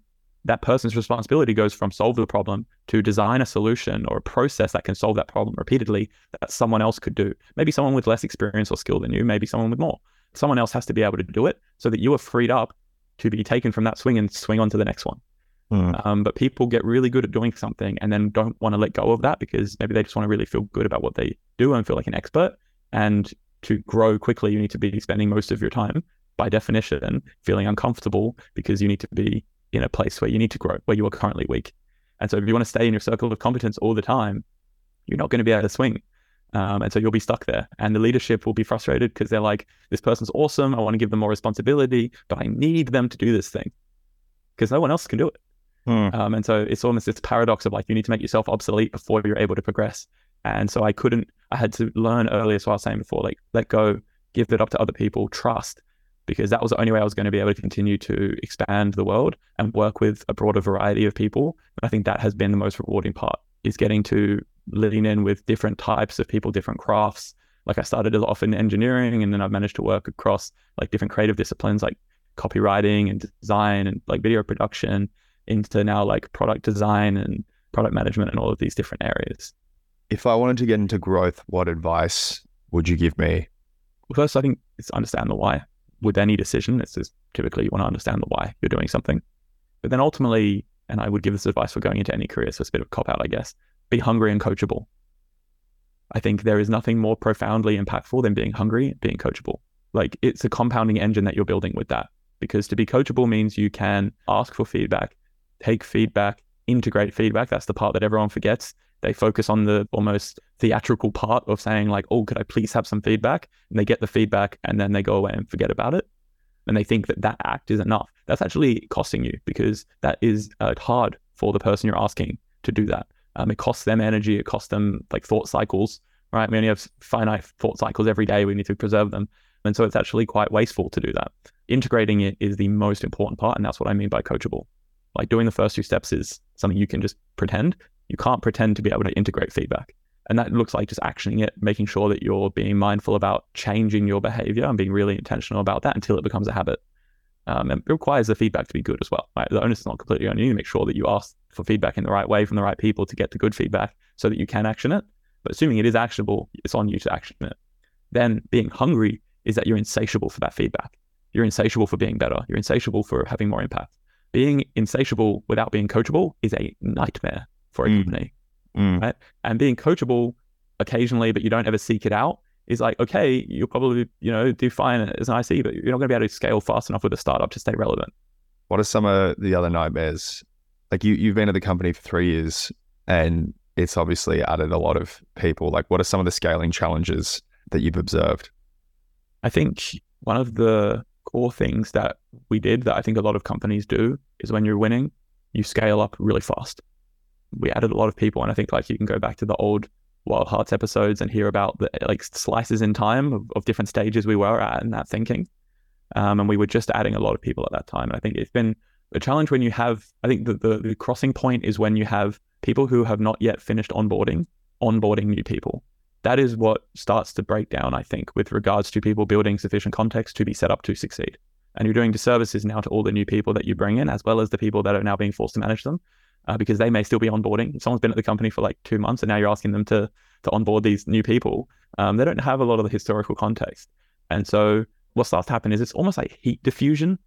that person's responsibility goes from solve the problem to design a solution or a process that can solve that problem repeatedly that someone else could do. Maybe someone with less experience or skill than you, maybe someone with more. Someone else has to be able to do it so that you are freed up to be taken from that swing and swing on to the next one. Mm. Um, but people get really good at doing something and then don't want to let go of that because maybe they just want to really feel good about what they do and feel like an expert. And to grow quickly, you need to be spending most of your time, by definition, feeling uncomfortable because you need to be in a place where you need to grow, where you are currently weak. And so if you want to stay in your circle of competence all the time, you're not going to be able to swing. Um, and so you'll be stuck there. And the leadership will be frustrated because they're like, this person's awesome. I want to give them more responsibility, but I need them to do this thing because no one else can do it. Hmm. Um, and so it's almost this paradox of like, you need to make yourself obsolete before you're able to progress. And so I couldn't, I had to learn earlier. So I was saying before, like, let go, give it up to other people, trust, because that was the only way I was going to be able to continue to expand the world and work with a broader variety of people. And I think that has been the most rewarding part is getting to lean in with different types of people, different crafts. Like I started off in engineering and then I've managed to work across like different creative disciplines like copywriting and design and like video production into now like product design and product management and all of these different areas. If I wanted to get into growth, what advice would you give me? Well, first, I think it's understand the why. With any decision, it's just typically you want to understand the why you're doing something. But then ultimately, and I would give this advice for going into any career, so it's a bit of a cop out, I guess, be hungry and coachable. I think there is nothing more profoundly impactful than being hungry, being coachable. Like it's a compounding engine that you're building with that. Because to be coachable means you can ask for feedback, take feedback, integrate feedback. That's the part that everyone forgets. They focus on the almost theatrical part of saying, like, oh, could I please have some feedback? And they get the feedback and then they go away and forget about it. And they think that that act is enough. That's actually costing you because that is uh, hard for the person you're asking to do that. Um, it costs them energy. It costs them like thought cycles, right? We only have finite thought cycles every day. We need to preserve them. And so it's actually quite wasteful to do that. Integrating it is the most important part. And that's what I mean by coachable. Like doing the first two steps is something you can just pretend. You can't pretend to be able to integrate feedback. And that looks like just actioning it, making sure that you're being mindful about changing your behavior and being really intentional about that until it becomes a habit. Um, and it requires the feedback to be good as well. Right? The onus is not completely on you to make sure that you ask for feedback in the right way from the right people to get the good feedback so that you can action it. But assuming it is actionable, it's on you to action it. Then being hungry is that you're insatiable for that feedback. You're insatiable for being better. You're insatiable for having more impact. Being insatiable without being coachable is a nightmare for a mm. company. Mm. Right? And being coachable occasionally, but you don't ever seek it out is like, okay, you'll probably, you know, do fine as an IC, but you're not going to be able to scale fast enough with a startup to stay relevant. What are some of the other nightmares? Like you, you've been at the company for three years and it's obviously added a lot of people. Like what are some of the scaling challenges that you've observed? I think one of the core things that we did that I think a lot of companies do is when you're winning, you scale up really fast. We added a lot of people, and I think like you can go back to the old Wild Hearts episodes and hear about the like slices in time of, of different stages we were at in that thinking. Um, and we were just adding a lot of people at that time. And I think it's been a challenge when you have, I think the, the, the crossing point is when you have people who have not yet finished onboarding, onboarding new people. That is what starts to break down, I think, with regards to people building sufficient context to be set up to succeed. And you're doing disservices now to all the new people that you bring in, as well as the people that are now being forced to manage them uh, because they may still be onboarding. Someone's been at the company for like two months and now you're asking them to to onboard these new people, um, they don't have a lot of the historical context. And so what starts to happen is it's almost like heat diffusion.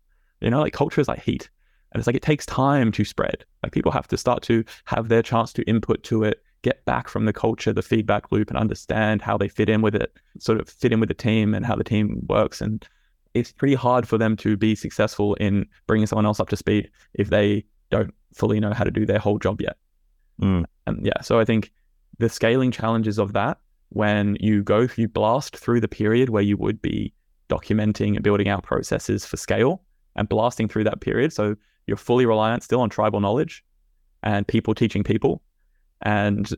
You know, like culture is like heat. And it's like it takes time to spread. Like people have to start to have their chance to input to it, get back from the culture, the feedback loop, and understand how they fit in with it, sort of fit in with the team and how the team works. And it's pretty hard for them to be successful in bringing someone else up to speed if they don't fully know how to do their whole job yet. Mm. And yeah, so I think the scaling challenges of that when you go, you blast through the period where you would be documenting and building out processes for scale and blasting through that period. So you're fully reliant still on tribal knowledge and people teaching people. And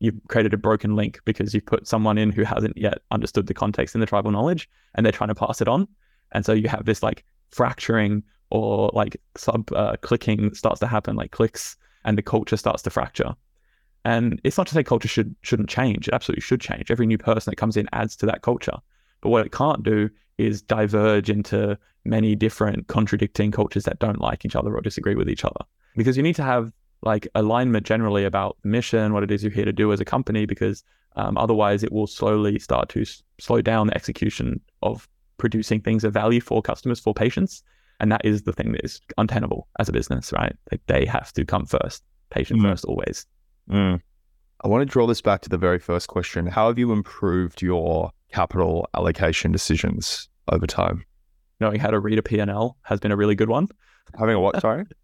you've created a broken link because you've put someone in who hasn't yet understood the context in the tribal knowledge and they're trying to pass it on. And so you have this like fracturing or like sub uh, clicking starts to happen, like clicks, and the culture starts to fracture. And it's not to say culture should shouldn't change; it absolutely should change. Every new person that comes in adds to that culture. But what it can't do is diverge into many different contradicting cultures that don't like each other or disagree with each other. Because you need to have like alignment generally about mission, what it is you're here to do as a company, because um, otherwise it will slowly start to s- slow down the execution of producing things of value for customers, for patients. And that is the thing that is untenable as a business, right? Like they have to come first, patient mm. first, always. Mm. I want to draw this back to the very first question. How have you improved your capital allocation decisions over time? Knowing how to read a P&L has been a really good one. Having a what, sorry? (laughs)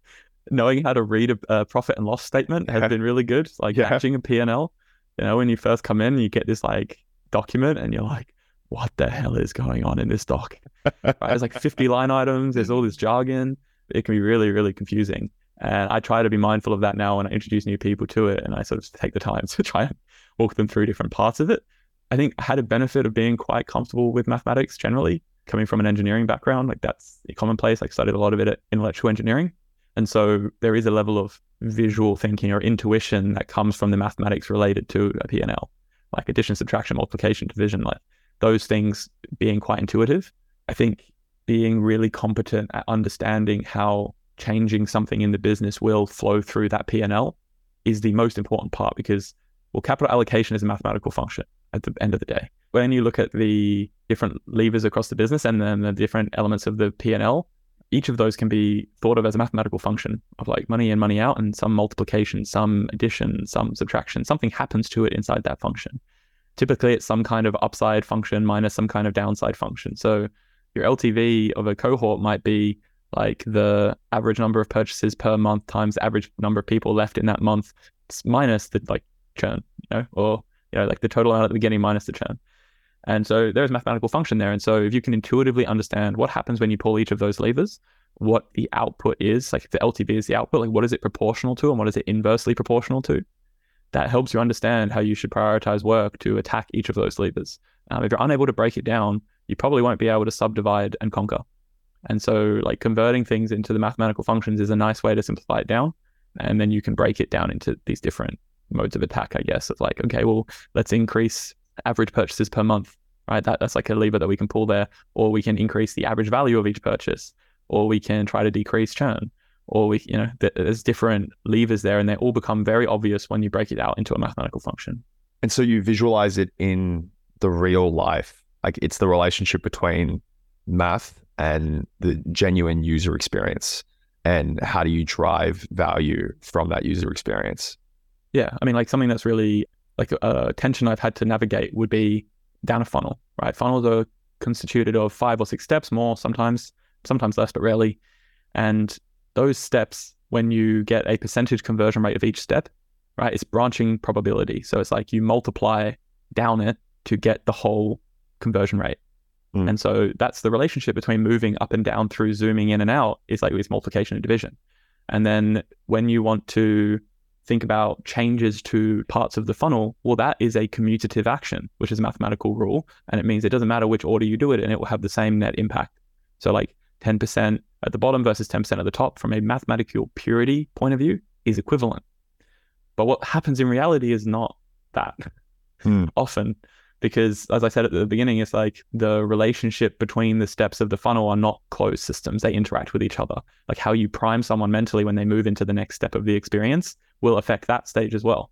knowing how to read a, a profit and loss statement has been really good. Like Yeah. matching a P&L. You know, when you first come in, you get this like document and you're like, what the hell is going on in this doc? (laughs) Right? There's like 50 line items, there's all this jargon. It can be really, really confusing. And I try to be mindful of that now when I introduce new people to it and I sort of take the time (laughs) to try and walk them through different parts of it. I think I had a benefit of being quite comfortable with mathematics generally, coming from an engineering background. Like that's commonplace. I studied a lot of it at electrical engineering. And so there is a level of visual thinking or intuition that comes from the mathematics related to a P&L, like addition, subtraction, multiplication, division, like those things being quite intuitive. I think being really competent at understanding how changing something in the business will flow through that P&L is the most important part because well capital allocation is a mathematical function at the end of the day. When you look at the different levers across the business and then the different elements of the P&L, each of those can be thought of as a mathematical function of like money in, money out, and some multiplication, some addition, some subtraction. Something happens to it inside that function. Typically, it's some kind of upside function minus some kind of downside function. So your LTV of a cohort might be like the average number of purchases per month times the average number of people left in that month minus the like churn, you know, or you know, like the total amount at the beginning minus the churn. And so there's a mathematical function there. And so if you can intuitively understand what happens when you pull each of those levers, what the output is, like if the LTV is the output, like what is it proportional to and what is it inversely proportional to? That helps you understand how you should prioritize work to attack each of those levers. Um, if you're unable to break it down, you probably won't be able to subdivide and conquer. And so, like converting things into the mathematical functions is a nice way to simplify it down. And then you can break it down into these different modes of attack, I guess. Of like, okay, well, let's increase average purchases per month, right? That that's like a lever that we can pull there, or we can increase the average value of each purchase, or we can try to decrease churn, or we, you know, th- there's different levers there, and they all become very obvious when you break it out into a mathematical function. And so you visualize it in the real life. Like it's the relationship between math and the genuine user experience. And how do you drive value from that user experience? Yeah, I mean, like something that's really like a tension I've had to navigate would be down a funnel, right? Funnels are constituted of five or six steps, more sometimes, sometimes less, but rarely. And those steps, when you get a percentage conversion rate of each step, right, it's branching probability. So it's like you multiply down it to get the whole conversion rate. Mm. And so that's the relationship between moving up and down through zooming in and out is like this multiplication and division. And then when you want to think about changes to parts of the funnel, well, that is a commutative action, which is a mathematical rule. And it means it doesn't matter which order you do it and it will have the same net impact. So, like 10% at the bottom versus 10% at the top from a mathematical purity point of view is equivalent. But what happens in reality is not that Hmm. (laughs) often because as I said at the beginning, it's like the relationship between the steps of the funnel are not closed systems. They interact with each other. Like how you prime someone mentally when they move into the next step of the experience will affect that stage as well.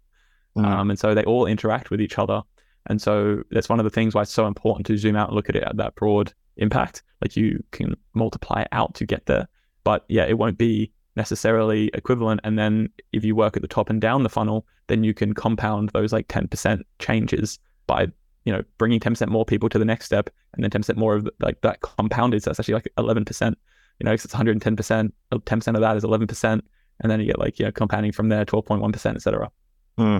Mm. Um, and so they all interact with each other. And so that's one of the things why it's so important to zoom out and look at it at that broad impact. Like you can multiply out to get there. But yeah, it won't be necessarily equivalent. And then if you work at the top and down the funnel, then you can compound those like 10% changes by, you know, bringing 10% more people to the next step and then 10% more of like that compounded. So that's actually like 11%, you know, it's 110%, 10% of that is 11%. And then you get like, you know, compounding from there, 12.1%, et cetera. Hmm.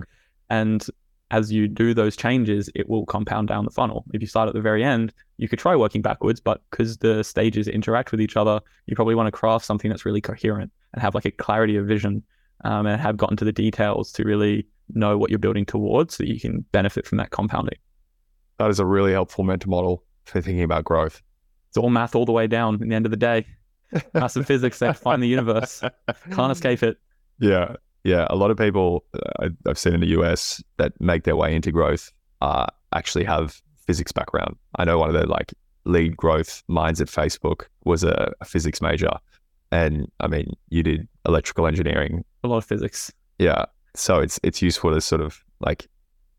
And as you do those changes, it will compound down the funnel. If you start at the very end, you could try working backwards, but because the stages interact with each other, you probably want to craft something that's really coherent and have like a clarity of vision um, and have gotten to the details to really know what you're building towards so that you can benefit from that compounding. That is a really helpful mental model for thinking about growth. It's all math all the way down in the end of the day. Maths and physics, they find the universe. Can't escape it. Yeah. Yeah. A lot of people uh, I've seen in the US that make their way into growth uh, actually have physics background. I know one of the like lead growth minds at Facebook was a, a physics major. And I mean, you did electrical engineering. A lot of physics. Yeah. So it's it's useful to sort of like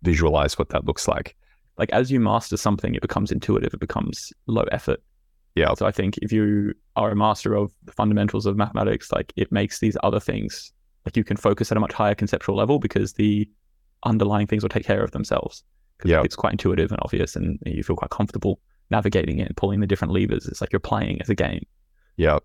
visualize what that looks like. Like as you master something, it becomes intuitive, it becomes low effort. Yeah. So I think if you are a master of the fundamentals of mathematics, like it makes these other things like you can focus at a much higher conceptual level because the underlying things will take care of themselves. Yeah. It's quite intuitive and obvious and you feel quite comfortable navigating it and pulling the different levers. It's like you're playing as a game. Yeah.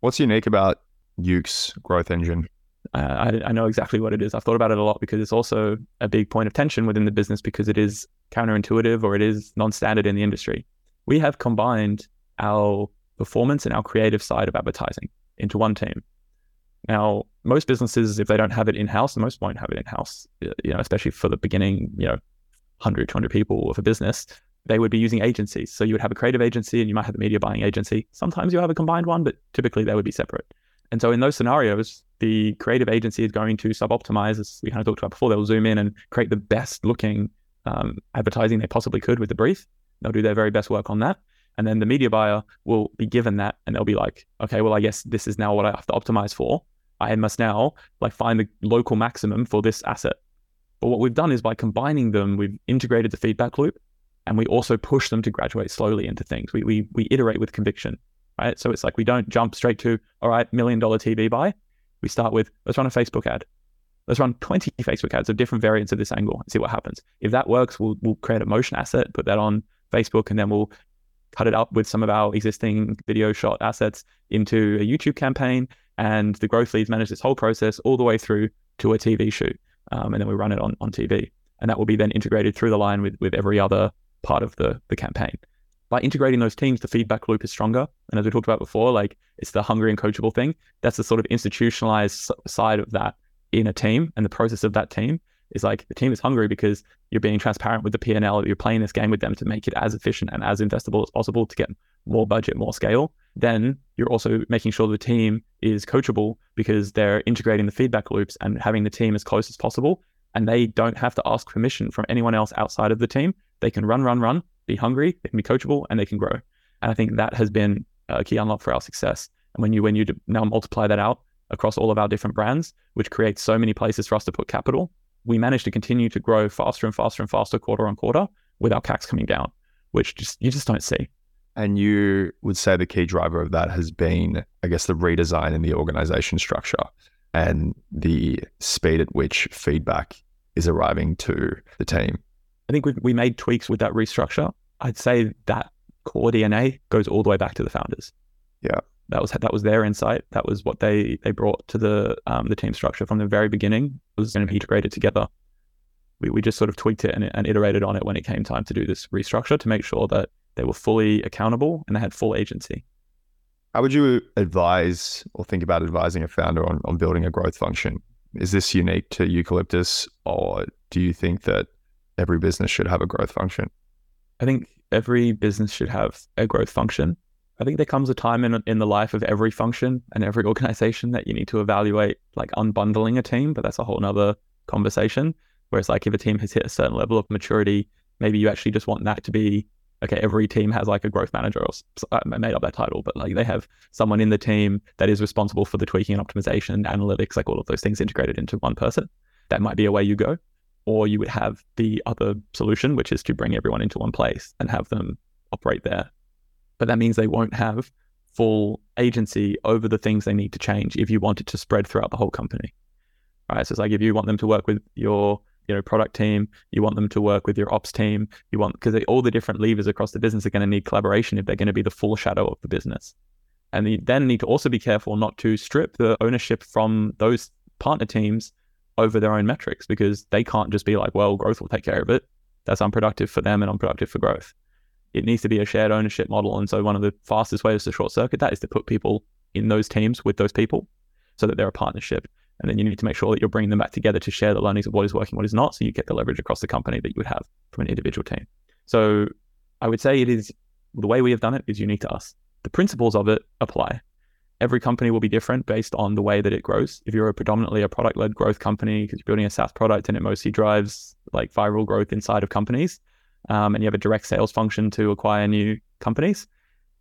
What's unique about Euc's growth engine? Uh, I, I know exactly what it is. I've thought about it a lot because it's also a big point of tension within the business because it is counterintuitive or it is non-standard in the industry. We have combined our performance and our creative side of advertising into one team. Now, most businesses, if they don't have it in house, most won't have it in house, you know, especially for the beginning, you know, 100, 200 people of a business, they would be using agencies. So you would have a creative agency and you might have a media buying agency. Sometimes you have a combined one, but typically they would be separate. And so in those scenarios, the creative agency is going to sub-optimize, as we kind of talked about before. They'll zoom in and create the best looking um, advertising they possibly could with the brief. They'll do their very best work on that. And then the media buyer will be given that and they'll be like, okay, well, I guess this is now what I have to optimize for. I must now like find the local maximum for this asset. But what we've done is by combining them, we've integrated the feedback loop and we also push them to graduate slowly into things. We, we, we iterate with conviction, right? So it's like we don't jump straight to, all right, million dollar TV buy. We start with, let's run a Facebook ad. Let's run 20 Facebook ads of different variants of this angle and see what happens. If that works, we'll, we'll create a motion asset, put that on Facebook, and then we'll cut it up with some of our existing video shot assets into a YouTube campaign and the growth leads manage this whole process all the way through to a TV shoot. Um, and then we run it on, on TV. And that will be then integrated through the line with, with every other part of the, the campaign. By integrating those teams, the feedback loop is stronger. And as we talked about before, like it's the hungry and coachable thing. That's the sort of institutionalized side of that in a team. And the process of that team is like the team is hungry because you're being transparent with the P&L. You're playing this game with them to make it as efficient and as investable as possible to get more budget, more scale then you're also making sure the team is coachable because they're integrating the feedback loops and having the team as close as possible. And they don't have to ask permission from anyone else outside of the team. They can run, run, run, be hungry, they can be coachable, and they can grow. And I think that has been a key unlock for our success. And when you when you now multiply that out across all of our different brands, which creates so many places for us to put capital, we managed to continue to grow faster and faster and faster quarter on quarter with our CACs coming down, which just you just don't see. And you would say the key driver of that has been, I guess, the redesign in the organization structure and the speed at which feedback is arriving to the team. I think we, we made tweaks with that restructure. I'd say that core DNA goes all the way back to the founders. Yeah, that was that was their insight. That was what they they brought to the um, the team structure from the very beginning. It was going to be integrated together. We we just sort of tweaked it and, and iterated on it when it came time to do this restructure to make sure that they were fully accountable and they had full agency. How would you advise or think about advising a founder on, on building a growth function? Is this unique to Eucalyptus, or do you think that every business should have a growth function? I think every business should have a growth function. I think there comes a time in in the life of every function and every (laughs) organization that you need to evaluate like unbundling a team, but that's a whole nother conversation. Whereas like if a team has hit a certain level of maturity, maybe you actually just want that to be okay, every team has like a growth manager or I uh, made up that title, but like they have someone in the team that is responsible for the tweaking and optimization, analytics, like all of those things integrated into one person. That might be a way you go. Or you would have the other solution, which is to bring everyone into one place and have them operate there. But that means they won't have full agency over the things they need to change if you want it to spread throughout the whole company. Right. So it's like if you want them to work with your you know product team you want them to work with your ops team you want because all the different levers across the business are going to need collaboration if they're going to be the full shadow of the business and you then need to also be careful not to strip the ownership from those partner teams over their own metrics because they can't just be like well growth will take care of it that's unproductive for them and unproductive for growth it needs to be a shared ownership model and so one of the fastest ways to short circuit that is to put people in those teams with those people so that they're a partnership and then you need to make sure that you're bringing them back together to share the learnings of what is working, what is not, so you get the leverage across the company that you would have from an individual team. So I would say it is the way we have done it is unique to us. The principles of it apply. Every company will be different based on the way that it grows. If you're a predominantly a product led growth company because you're building a SaaS product and it mostly drives like viral growth inside of companies, um, and you have a direct sales function to acquire new companies,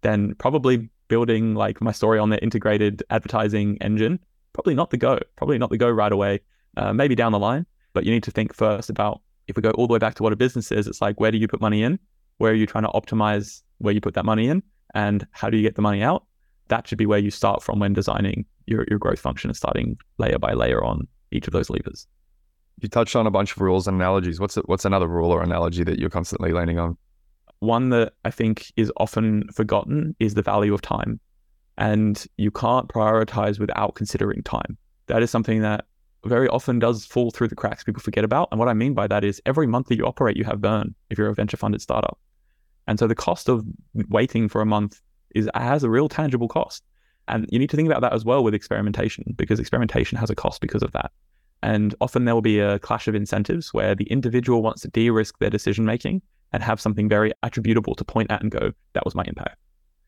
then probably building like my story on the integrated advertising engine probably not the go, probably not the go right away, uh, maybe down the line. But you need to think first about if we go all the way back to what a business is, it's like, where do you put money in? Where are you trying to optimize where you put that money in? And how do you get the money out? That should be where you start from when designing your, your growth function and starting layer by layer on each of those levers. You touched on a bunch of rules and analogies. What's what's another rule or analogy that you're constantly leaning on? One that I think is often forgotten is the value of time And you can't prioritize without considering time. That is something that very often does fall through the cracks people forget about. And what I mean by that is every month that you operate, you have burn if you're a venture funded startup. And so the cost of waiting for a month is has a real tangible cost. And you need to think about that as well with experimentation because experimentation has a cost because of that. And often there will be a clash of incentives where the individual wants to de risk their decision making and have something very attributable to point at and go, that was my impact.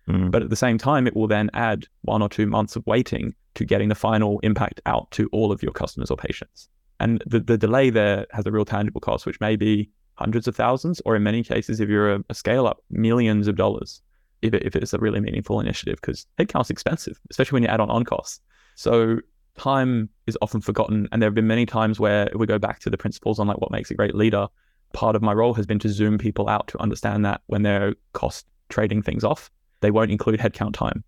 Mm. But at the same time, it will then add one or two months of waiting to getting the final impact out to all of your customers or patients. And the, the delay there has a real tangible cost, which may be hundreds of thousands, or in many cases, if you're a, a scale up, millions of dollars, if, it, if it's a really meaningful initiative, because headcount's expensive, especially when you add on on costs. So time is often forgotten. And there have been many times where we go back to the principles on like what makes a great leader, part of my role has been to zoom people out to understand that when they're cost trading things off, they won't include headcount time.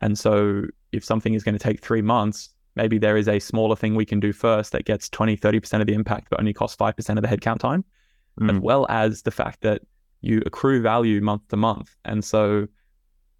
And so if something is going to take three months, maybe there is a smaller thing we can do first that gets 20, 30% of the impact, but only costs 5% of the headcount time, mm. as well as the fact that you accrue value month to month. And so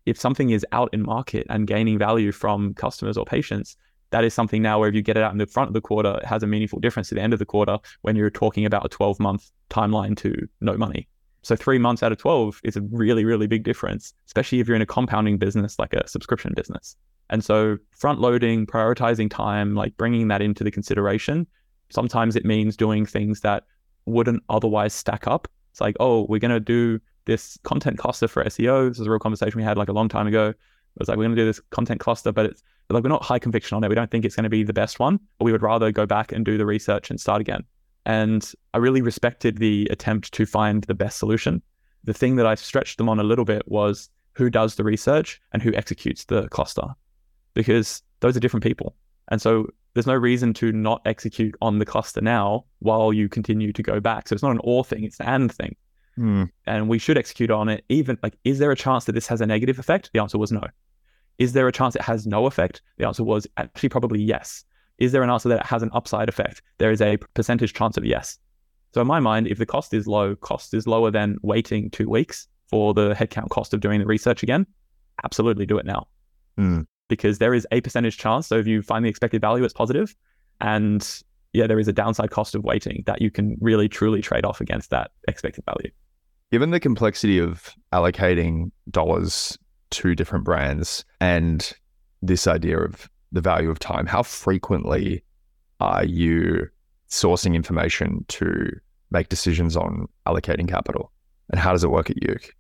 if something is out in market and gaining value from customers or patients, that is something now where if you get it out in the front of the quarter, it has a meaningful difference to the end of the quarter when you're talking about a 12 month timeline to no money. So three months out of 12 is a really, really big difference, especially if you're in a compounding business like a subscription business. And so front loading, prioritizing time, like bringing that into the consideration, sometimes it means doing things that wouldn't otherwise stack up. It's like, oh, we're going to do this content cluster for SEO. This is a real conversation we had like a long time ago. It was like, we're going to do this content cluster, but it's like we're not high conviction on it. We don't think it's going to be the best one, but we would rather go back and do the research and start again. And I really respected the attempt to find the best solution. The thing that I stretched them on a little bit was who does the research and who executes the cluster, because those are different people. And so there's no reason to not execute on the cluster now while you continue to go back. So it's not an or thing, it's an and thing. Hmm. And we should execute on it. Even like, is there a chance that this has a negative effect? The answer was no. Is there a chance it has no effect? The answer was actually probably yes. Is there an answer that it has an upside effect? There is a percentage chance of yes. So in my mind, if the cost is low, cost is lower than waiting two weeks for the headcount cost of doing the research again, absolutely do it now. Mm. Because there is a percentage chance. So if you find the expected value, it's positive. And yeah, there is a downside cost of waiting that you can really truly trade off against that expected value. Given the complexity of allocating dollars two different brands and this idea of the value of time, how frequently are you sourcing information to make decisions on allocating capital? And how does it work at Euc?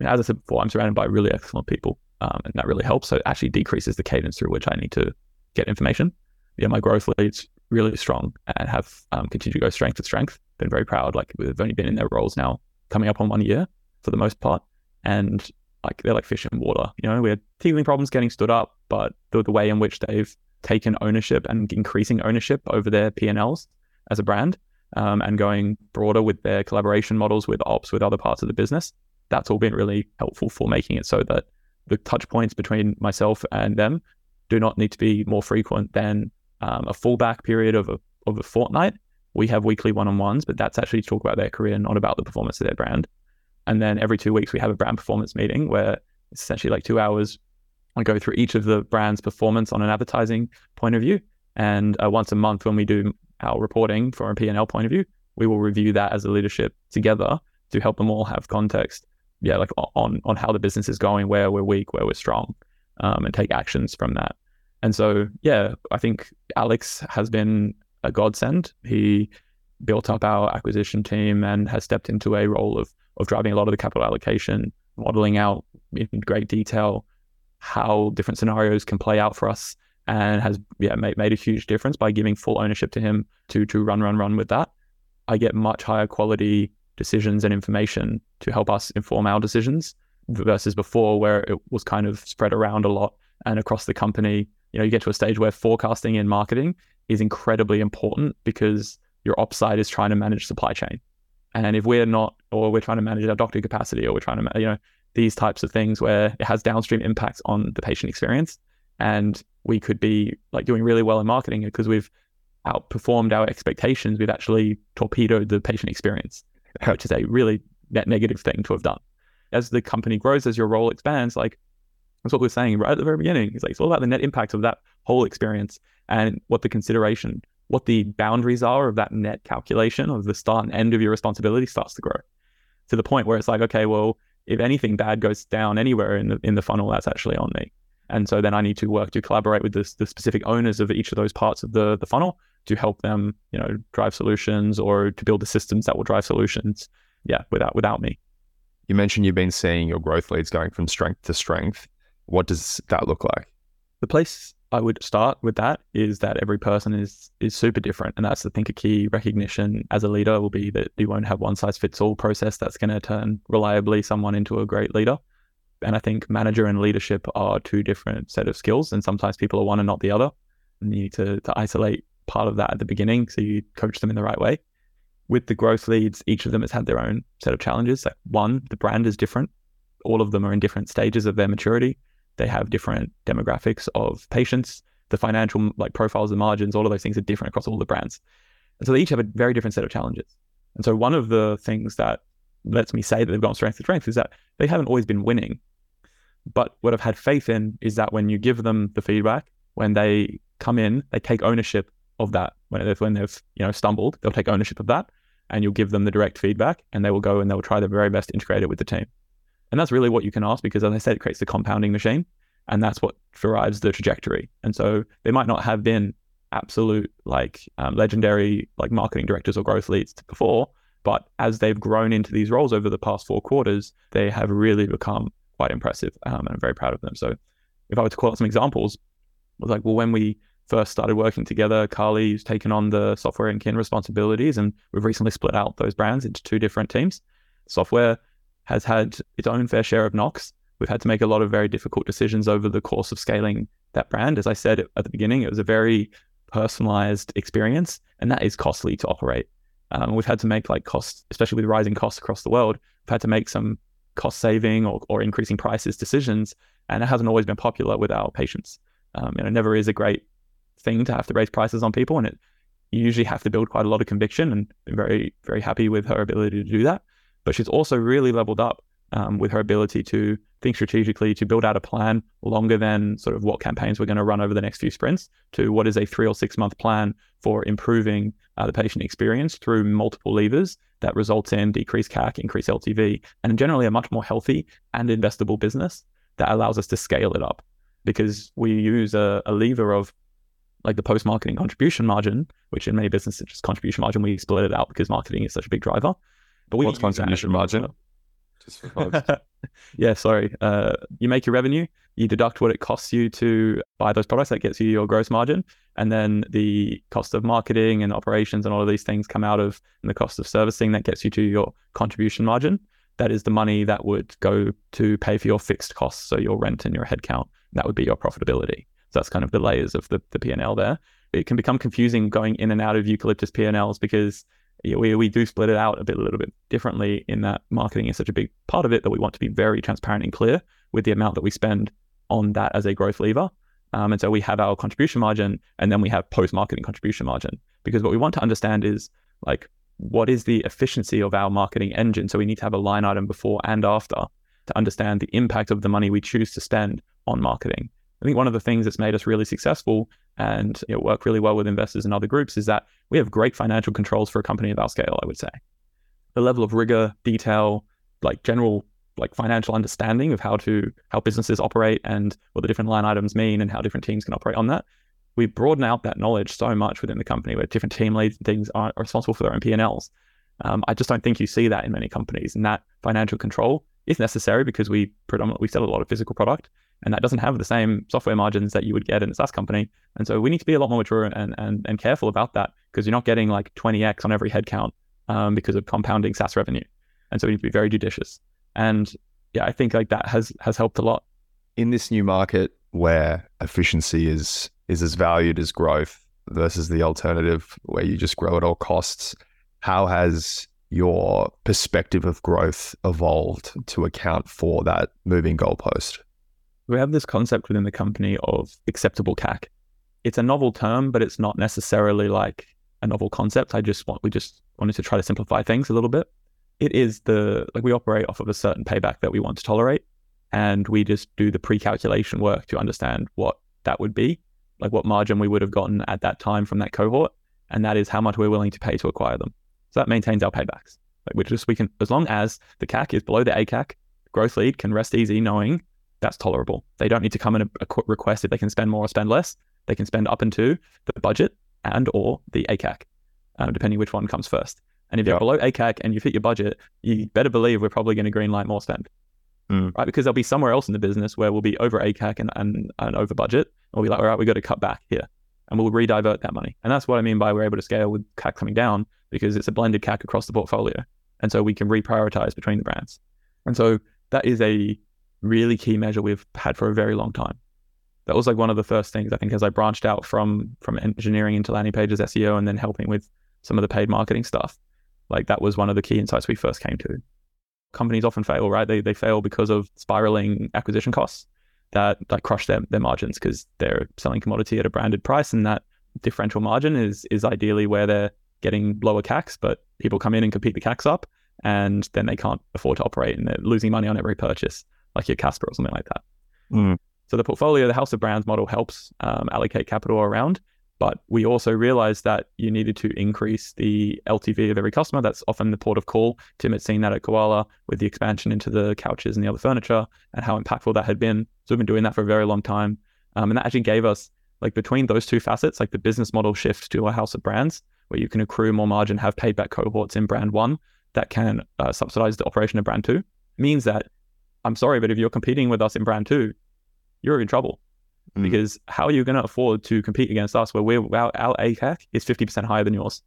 As I said before, I'm surrounded by really excellent people, um, and that really helps. So it actually decreases the cadence through which I need to get information. Yeah, my growth leads really strong and have um, continued to go strength to strength. Been very proud. Like we've only been in their roles now, coming up on one year for the most part, and like they're like fish in water. You know, we had teething problems getting stood up, but the, the way in which they've taken ownership and increasing ownership over their P&Ls as a brand um, and going broader with their collaboration models with ops with other parts of the business, that's all been really helpful for making it so that the touch points between myself and them do not need to be more frequent than um, a fallback period of a, of a fortnight. We have weekly one-on-ones, but that's actually to talk about their career, not about the performance of their brand. And then every two weeks, we have a brand performance meeting where it's essentially like two hours. I go through each of the brand's performance on an advertising point of view. And uh, once a month, when we do our reporting from a P&L point of view, we will review that as a leadership together to help them all have context. Yeah, like on on how the business is going, where we're weak, where we're strong, um, and take actions from that. And so, yeah, I think Alex has been a godsend. He built up our acquisition team and has stepped into a role of of driving a lot of the capital allocation, modeling out in great detail how different scenarios can play out for us and has yeah made, made a huge difference by giving full ownership to him to to run run run with that. I get much higher quality decisions and information to help us inform our decisions versus before where it was kind of spread around a lot and across the company. You know you get to a stage where forecasting and marketing is incredibly important because your ops side is trying to manage supply chain and if we're not, or we're trying to manage our doctor capacity, or we're trying to, you know, these types of things where it has downstream impacts on the patient experience, and we could be like doing really well in marketing because we've outperformed our expectations. We've actually torpedoed the patient experience, which is a really net negative thing to have done. As the company grows, as your role expands, like That's what we are saying right at the very beginning. It's like it's all about the net impact of that whole experience and what the consideration, what the boundaries are of that net calculation of the start and end of your responsibility starts to grow to the point where it's like, okay, well, if anything bad goes down anywhere in the in the funnel, that's actually on me. And so then I need to work to collaborate with the, the specific owners of each of those parts of the the funnel to help them, you know, drive solutions or to build the systems that will drive solutions. Yeah, without without me. You mentioned you've been seeing your growth leads going from strength to strength. What does that look like? The place I would start with that is that every person is is super different, and that's I think a key recognition as a leader will be that you won't have one size fits all process that's going to turn reliably someone into a great leader. And I think manager and leadership are two different set of skills, and sometimes people are one and not the other. And you need to to isolate part of that at the beginning so you coach them in the right way. With the growth leads, each of them has had their own set of challenges. Like one, the brand is different. All of them are in different stages of their maturity they have different demographics of patients. The financial like profiles and margins, all of those things are different across all the brands. And so they each have a very different set of challenges. And so one of the things that lets me say that they've gone strength to strength is that they haven't always been winning. But what I've had faith in is that when you give them the feedback, when they come in, they take ownership of that. When they've when they've you know stumbled, they'll take ownership of that, and you'll give them the direct feedback, and they will go and they will try their very best to integrate it with the team. And that's really what you can ask because, as I said, it creates the compounding machine. And that's what drives the trajectory. And so they might not have been absolute like um, legendary like marketing directors or growth leads before, but as they've grown into these roles over the past four quarters, they have really become quite impressive. Um, and I'm very proud of them. So if I were to call out some examples, was like, well, when we first started working together, Carly's taken on the software and kin responsibilities, and we've recently split out those brands into two different teams. Software has had its own fair share of knocks. We've had to make a lot of very difficult decisions over the course of scaling that brand. As I said at the beginning, it was a very personalized experience, and that is costly to operate. Um, we've had to make like costs, especially with rising costs across the world, we've had to make some cost saving or, or increasing prices decisions, and it hasn't always been popular with our patients. Um, you know, it never is a great thing to have to raise prices on people, and it you usually have to build quite a lot of conviction. And I'm very very happy with her ability to do that but she's also really leveled up um, with her ability to think strategically, to build out a plan longer than sort of what campaigns we're going to run over the next few sprints to what is a three or six month plan for improving uh, the patient experience through multiple levers that results in decreased CAC, increased LTV, and generally a much more healthy and investable business that allows us to scale it up because we use a, a lever of like the post marketing contribution margin, which in many businesses is contribution margin. We split it out because marketing is such a big driver. But we what's contribution margin? (laughs) yeah, sorry. Uh, you make your revenue, you deduct what it costs you to buy those products. That gets you your gross margin, and then the cost of marketing and operations and all of these things come out of and the cost of servicing. That gets you to your contribution margin. That is the money that would go to pay for your fixed costs, so your rent and your headcount. That would be your profitability. So that's kind of the layers of the the P and L there. It can become confusing going in and out of eucalyptus P and Ls because we, we do split it out a bit a little bit differently in that marketing is such a big part of it that we want to be very transparent and clear with the amount that we spend on that as a growth lever. Um, and so we have our contribution margin and then we have post marketing contribution margin because what we want to understand is like what is the efficiency of our marketing engine. So we need to have a line item before and after to understand the impact of the money we choose to spend on marketing. I think one of the things that's made us really successful and you know, work really well with investors and other groups is that we have great financial controls for a company of our scale, I would say. The level of rigor, detail, like general like financial understanding of how to how businesses operate and what the different line items mean and how different teams can operate on that. We broaden out that knowledge so much within the company where different team leads and things are, responsible for their own P&Ls. Um, I just don't think you see that in many companies. And that financial control is necessary because we predominantly we sell a lot of physical product and that doesn't have the same software margins that you would get in a SaaS company. And so we need to be a lot more mature and and, and careful about that because you're not getting like 20x on every headcount um, because of compounding SaaS revenue. And so we need to be very judicious. And yeah, I think like that has has helped a lot. In this new market where efficiency is is as valued as growth versus the alternative where you just grow at all costs, how has your perspective of growth evolved to account for that moving goalpost? We have this concept within the company of acceptable CAC. It's a novel term, but it's not necessarily like a novel concept. I just want we just wanted to try to simplify things a little bit. It is the like we operate off of a certain payback that we want to tolerate. and we just do the pre-calculation work to understand what that would be, like what margin we would have gotten at that time from that cohort, and that is how much we're willing to pay to acquire them. So that maintains our paybacks. Like we just we can as long as the CAC is below the ACAC, growth lead can rest easy knowing that's tolerable. They don't need to come in a, a request if they can spend more or spend less. They can spend up into the budget and or the ACAC, uh, depending which one comes first. And if you're below ACAC and you fit your budget, you better believe we're probably going to greenlight more spend, mm. right? Because there'll be somewhere else in the business where we'll be over ACAC and, and, and over budget. And we'll be like, all right, we've got to cut back here. And we'll redivert that money. And that's what I mean by we're able to scale with CAC coming down because it's a blended CAC across the portfolio. And so we can reprioritize between the brands. And so that is a really key measure we've had for a very long time. That was like one of the first things I think as I branched out from from engineering into landing pages, SEO, and then helping with some of the paid marketing stuff. Like that was one of the key insights we first came to. Companies often fail, right? They they fail because of spiraling acquisition costs that like crush their, their margins because they're selling commodity at a branded price and that differential margin is is ideally where they're getting lower CACs, but people come in and compete the CACs up and then they can't afford to operate and they're losing money on every purchase, like your Casper or something like that. Mm. So the portfolio, the House of Brands model helps um, allocate capital around, but we also realized that you needed to increase the LTV of every customer. That's often the port of call. Tim had seen that at Koala with the expansion into the couches and the other furniture and how impactful that had been. So we've been doing that for a very long time. Um, and that actually gave us, like, between those two facets, like the business model shift to a House of Brands, where you can accrue more margin, have paid back cohorts in brand one that can uh, subsidize the operation of brand two, means that I'm sorry, but if you're competing with us in brand two, you're in trouble mm. because how are you going to afford to compete against us where we're our, our ACAC is 50% higher than yours?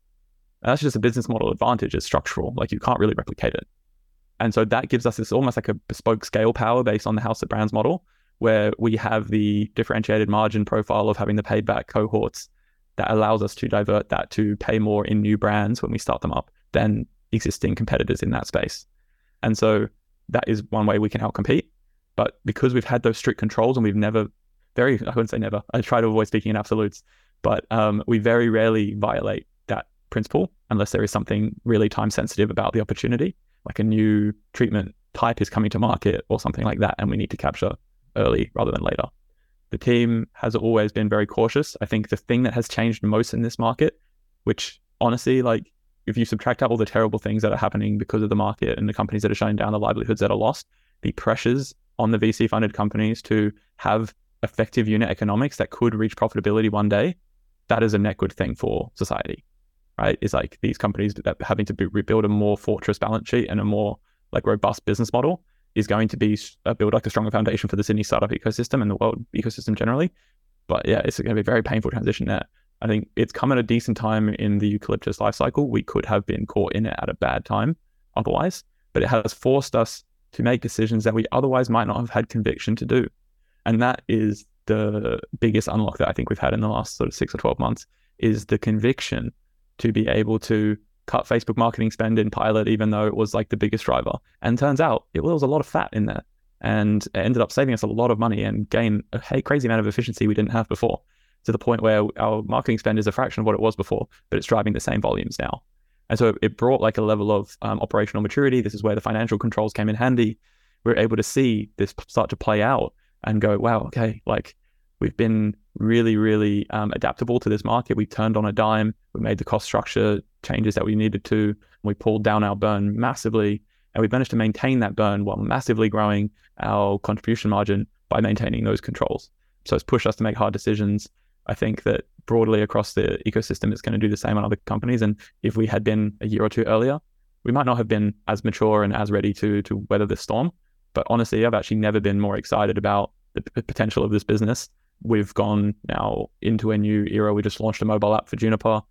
that's just a business model advantage. It's structural. Like you can't really replicate it. And so that gives us this almost like a bespoke scale power based on the House of Brands model, where we have the differentiated margin profile of having the paid back cohorts that allows us to divert that to pay more in new brands when we start them up than existing competitors in that space. And so that is one way we can outcompete. But because we've had those strict controls and we've never very, I wouldn't say never. I try to avoid speaking in absolutes, but um, we very rarely violate that principle unless there is something really time sensitive about the opportunity, like a new treatment type is coming to market or something like that, and we need to capture early rather than later. The team has always been very cautious. I think the thing that has changed most in this market, which honestly, like if you subtract out all the terrible things that are happening because of the market and the companies that are shutting down, the livelihoods that are lost, the pressures on the VC funded companies to have effective unit economics that could reach profitability one day, that is a net good thing for society, right? It's like these companies that having to be, rebuild a more fortress balance sheet and a more like robust business model is going to be uh, build like a stronger foundation for the Sydney startup ecosystem and the world ecosystem generally. But yeah, it's going to be a very painful transition there. I think it's come at a decent time in the eucalyptus life cycle. We could have been caught in it at a bad time otherwise, but it has forced us to make decisions that we otherwise might not have had conviction to do. And that is the biggest unlock that I think we've had in the last sort of six or 12 months is the conviction to be able to cut Facebook marketing spend in Pilot, even though it was like the biggest driver. And turns out it was a lot of fat in there and it ended up saving us a lot of money and gain a crazy amount of efficiency we didn't have before to the point where our marketing spend is a fraction of what it was before, but it's driving the same volumes now. And so it brought like a level of um, operational maturity. This is where the financial controls came in handy. We we're able to see this start to play out and go, wow, okay, like we've been really, really um, adaptable to this market. We turned on a dime. We made the cost structure changes that we needed to. We pulled down our burn massively, and we've managed to maintain that burn while massively growing our contribution margin by maintaining those controls. So it's pushed us to make hard decisions. I think that broadly across the ecosystem, it's going to do the same on other companies. And if we had been a year or two earlier, we might not have been as mature and as ready to to weather the storm. But honestly, I've actually never been more excited about the p- potential of this business. We've gone now into a new era. We just launched a mobile app for Juniper.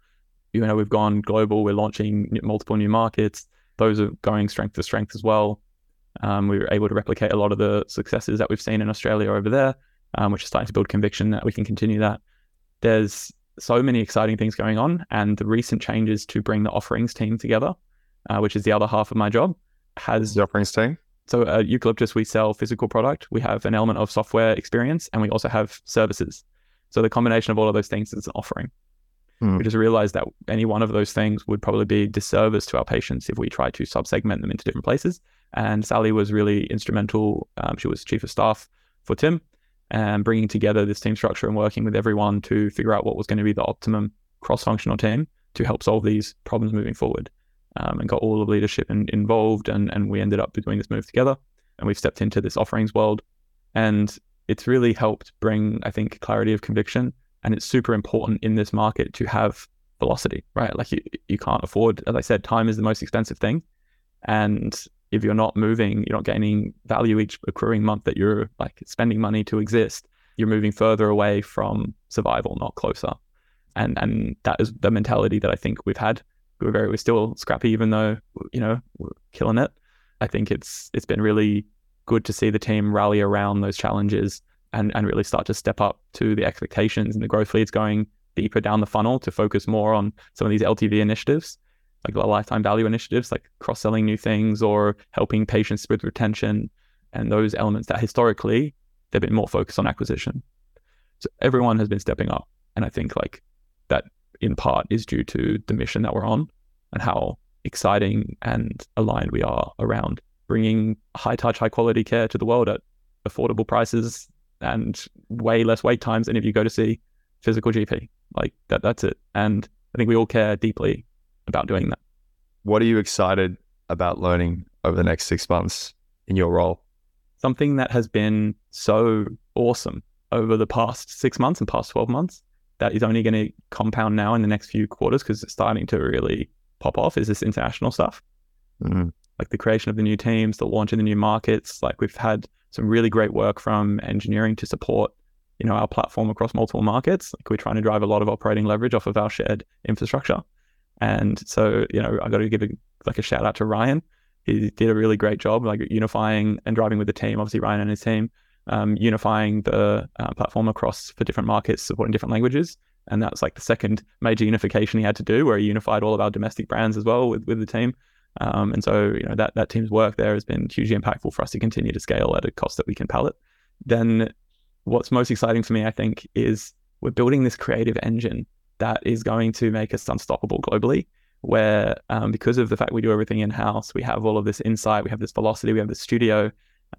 You know, we've gone global. We're launching multiple new markets. Those are going strength to strength as well. Um, we were able to replicate a lot of the successes that we've seen in Australia over there, um, which is starting to build conviction that we can continue that. There's so many exciting things going on, and the recent changes to bring the offerings team together, uh, which is the other half of my job, has the offerings team. So at Eucalyptus, we sell physical product. We have an element of software experience, and we also have services. So the combination of all of those things is an offering. Mm. We just realized that any one of those things would probably be disservice to our patients if we tried to subsegment them into different places. And Sally was really instrumental. Um, she was chief of staff for Tim and bringing together this team structure and working with everyone to figure out what was going to be the optimum cross-functional team to help solve these problems moving forward. Um, and got all of leadership in, involved, and and we ended up doing this move together. And we've stepped into this offerings world, and it's really helped bring, I think, clarity of conviction. And it's super important in this market to have velocity, right? Like you, you can't afford, as I said, time is the most expensive thing, and if you're not moving, you're not gaining value each accruing month that you're like spending money to exist. You're moving further away from survival, not closer. And and that is the mentality that I think we've had. We're very we're still scrappy, even though you know we're killing it. I think it's it's been really good to see the team rally around those challenges and and really start to step up to the expectations and the growth leads going deeper down the funnel to focus more on some of these LTV initiatives like lifetime value initiatives, like cross selling new things or helping patients with retention and those elements that historically they've been more focused on acquisition. So everyone has been stepping up. And I think like that in part is due to the mission that we're on and how exciting and aligned we are around bringing high touch, high quality care to the world at affordable prices and way less wait times than if you go to see physical GP. Like that, that's it. And I think we all care deeply about doing that. What are you excited about learning over the next six months in your role? Something that has been so awesome over the past six months and past 12 months that is only going to compound now in the next few quarters because it's starting to really pop off is this international stuff. Mm-hmm. Like the creation of the new teams, the launch of the new markets. Like we've had some really great work from engineering to support, you know, our platform across multiple markets. Like we're trying to drive a lot of operating leverage off of our shared infrastructure. And so, you know, I got to give a, like a shout out to Ryan. He did a really great job, like unifying and driving with the team. Obviously, Ryan and his team, um, unifying the uh, platform across for different markets, supporting different languages. And that was like the second major unification he had to do, where he unified all of our domestic brands as well with, with the team. Um, and so, you know, that that team's work there has been hugely impactful for us to continue to scale at a cost that we can pallet. Then, what's most exciting for me, I think, is we're building this creative engine that is going to make us unstoppable globally. Where um, because of the fact we do everything in house, we have all of this insight, we have this velocity, we have this studio,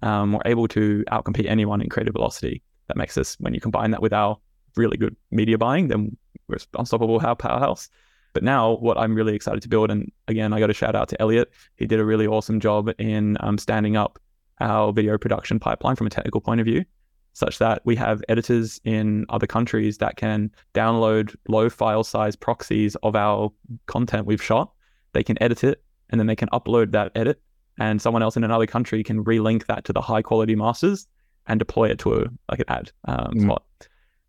um, we're able to outcompete anyone in creative velocity. That makes us, when you combine that with our really good media buying, then we're unstoppable powerhouse. But now, what I'm really excited to build, and again, I got a shout out to Elliot. He did a really awesome job in um, standing up our video production pipeline from a technical point of view such that we have editors in other countries that can download low file size proxies of our content we've shot. They can edit it and then they can upload that edit, and someone else in another country can relink that to the high quality masters and deploy it to a like an ad um, mm. spot.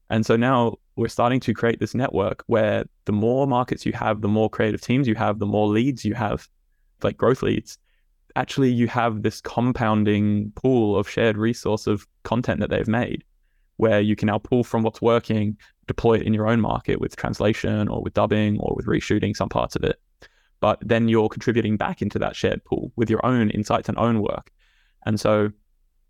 And so now we're starting to create this network where the more markets you have, the more creative teams you have, the more leads you have, like growth leads, actually you have this compounding pool of shared resource of content that they've made where you can now pull from what's working deploy it in your own market with translation or with dubbing or with reshooting some parts of it. But then you're contributing back into that shared pool with your own insights and own work. And so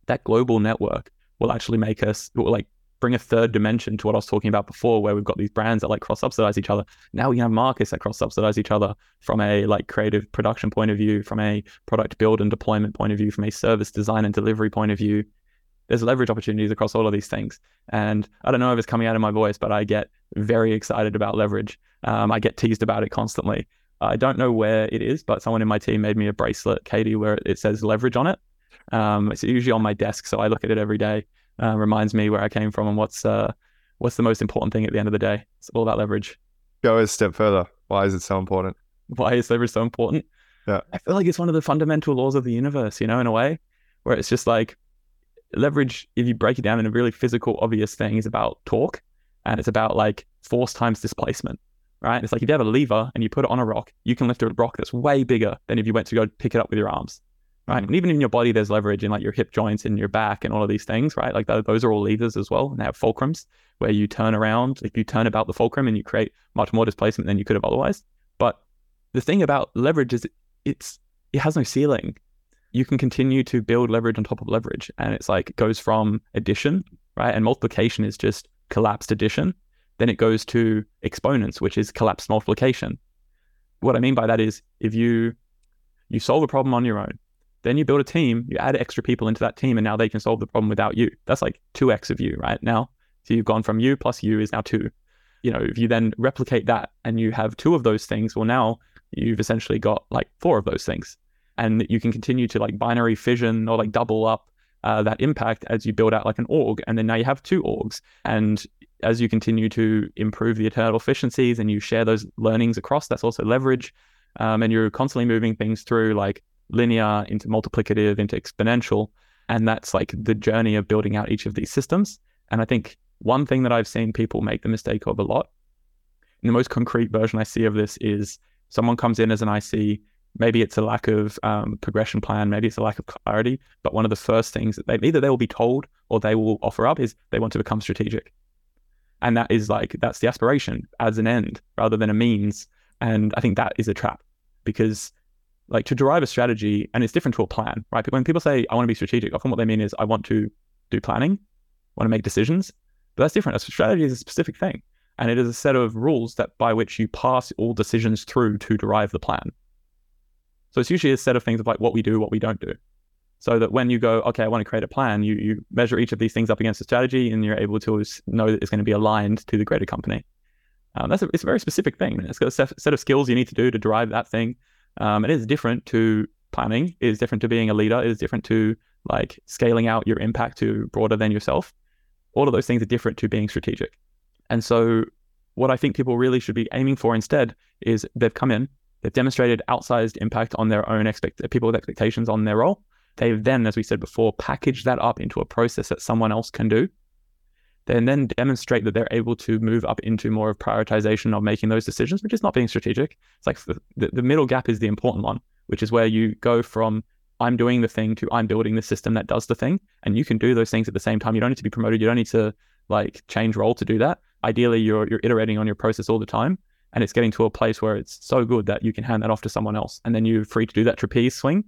that global network will actually make us like bring a third dimension to what I was talking about before, where we've got these brands that like cross subsidize each other. Now we have markets that cross subsidize each other from a like creative production point of view, from a product build and deployment point of view, from a service design and delivery point of view. There's leverage opportunities across all of these things. And I don't know if it's coming out of my voice, but I get very excited about leverage. Um, I get teased about it constantly. I don't know where it is, but someone in my team made me a bracelet, Katie, where it says leverage on it. Um, it's usually on my desk, so I look at it every day uh, reminds me where I came from and what's uh, what's the most important thing at the end of the day. It's all about leverage. Go a step further. Why is it so important? Why is leverage so important? Yeah. I feel like it's one of the fundamental laws of the universe, you know, in a way, where it's just like leverage, if you break it down in a really physical, obvious thing, is about torque and it's about like force times displacement, right? It's like if you have a lever and you put it on a rock, you can lift a rock that's way bigger than if you went to go pick it up with your arms right? And even in your body, there's leverage in like your hip joints and your back and all of these things, right? Like th- those are all levers as well. And they have fulcrums where you turn around, if you turn about the fulcrum and you create much more displacement than you could have otherwise. But the thing about leverage is it's it has no ceiling. You can continue to build leverage on top of leverage, and it's like it goes from addition, right? And multiplication is just collapsed addition. then it goes to exponents, which is collapsed multiplication. What I mean by that is if you you solve a problem on your own, then you build a team, you add extra people into that team, and now they can solve the problem without you. That's like 2x of you right now. So you've gone from you plus you is now two. You know, if you then replicate that and you have two of those things, well, now you've essentially got like four of those things. And you can continue to like binary fission or like double up uh, that impact as you build out like an org. And then now you have two orgs. And as you continue to improve the internal efficiencies and you share those learnings across, that's also leverage. Um, and you're constantly moving things through like linear into multiplicative into exponential. And that's like the journey of building out each of these systems. And I think one thing that I've seen people make the mistake of a lot, the most concrete version I see of this is someone comes in as an IC, maybe it's a lack of um, progression plan, maybe it's a lack of clarity, but one of the first things that they either they will be told or they will offer up is they want to become strategic. And that is like, that's the aspiration as an end rather than a means. And I think that is a trap because like to derive a strategy, and it's different to a plan, right? When people say, I want to be strategic, often what they mean is, I want to do planning, want to make decisions. But that's different. A strategy is a specific thing. And it is a set of rules that by which you pass all decisions through to derive the plan. So it's usually a set of things of like what we do, what we don't do so that when you go, okay, I want to create a plan, you you measure each of these things up against a strategy, and you're able to know that it's going to be aligned to the greater company. Um, that's a, it's a very specific thing. It's got a set of skills you need to do to drive that thing. Um, it is different to planning. It is different to being a leader. It is different to like scaling out your impact to broader than yourself. All of those things are different to being strategic. And so, what I think people really should be aiming for instead is they've come in, they've demonstrated outsized impact on their own expect people with expectations on their role They've then, as we said before, packaged that up into a process that someone else can do. They then demonstrate that they're able to move up into more of prioritization of making those decisions, which is not being strategic. It's like the, the middle gap is the important one, which is where you go from I'm doing the thing to I'm building the system that does the thing. And you can do those things at the same time. You don't need to be promoted. You don't need to like change role to do that. Ideally, you're you're iterating on your process all the time. And it's getting to a place where it's so good that you can hand that off to someone else. And then you're free to do that trapeze swing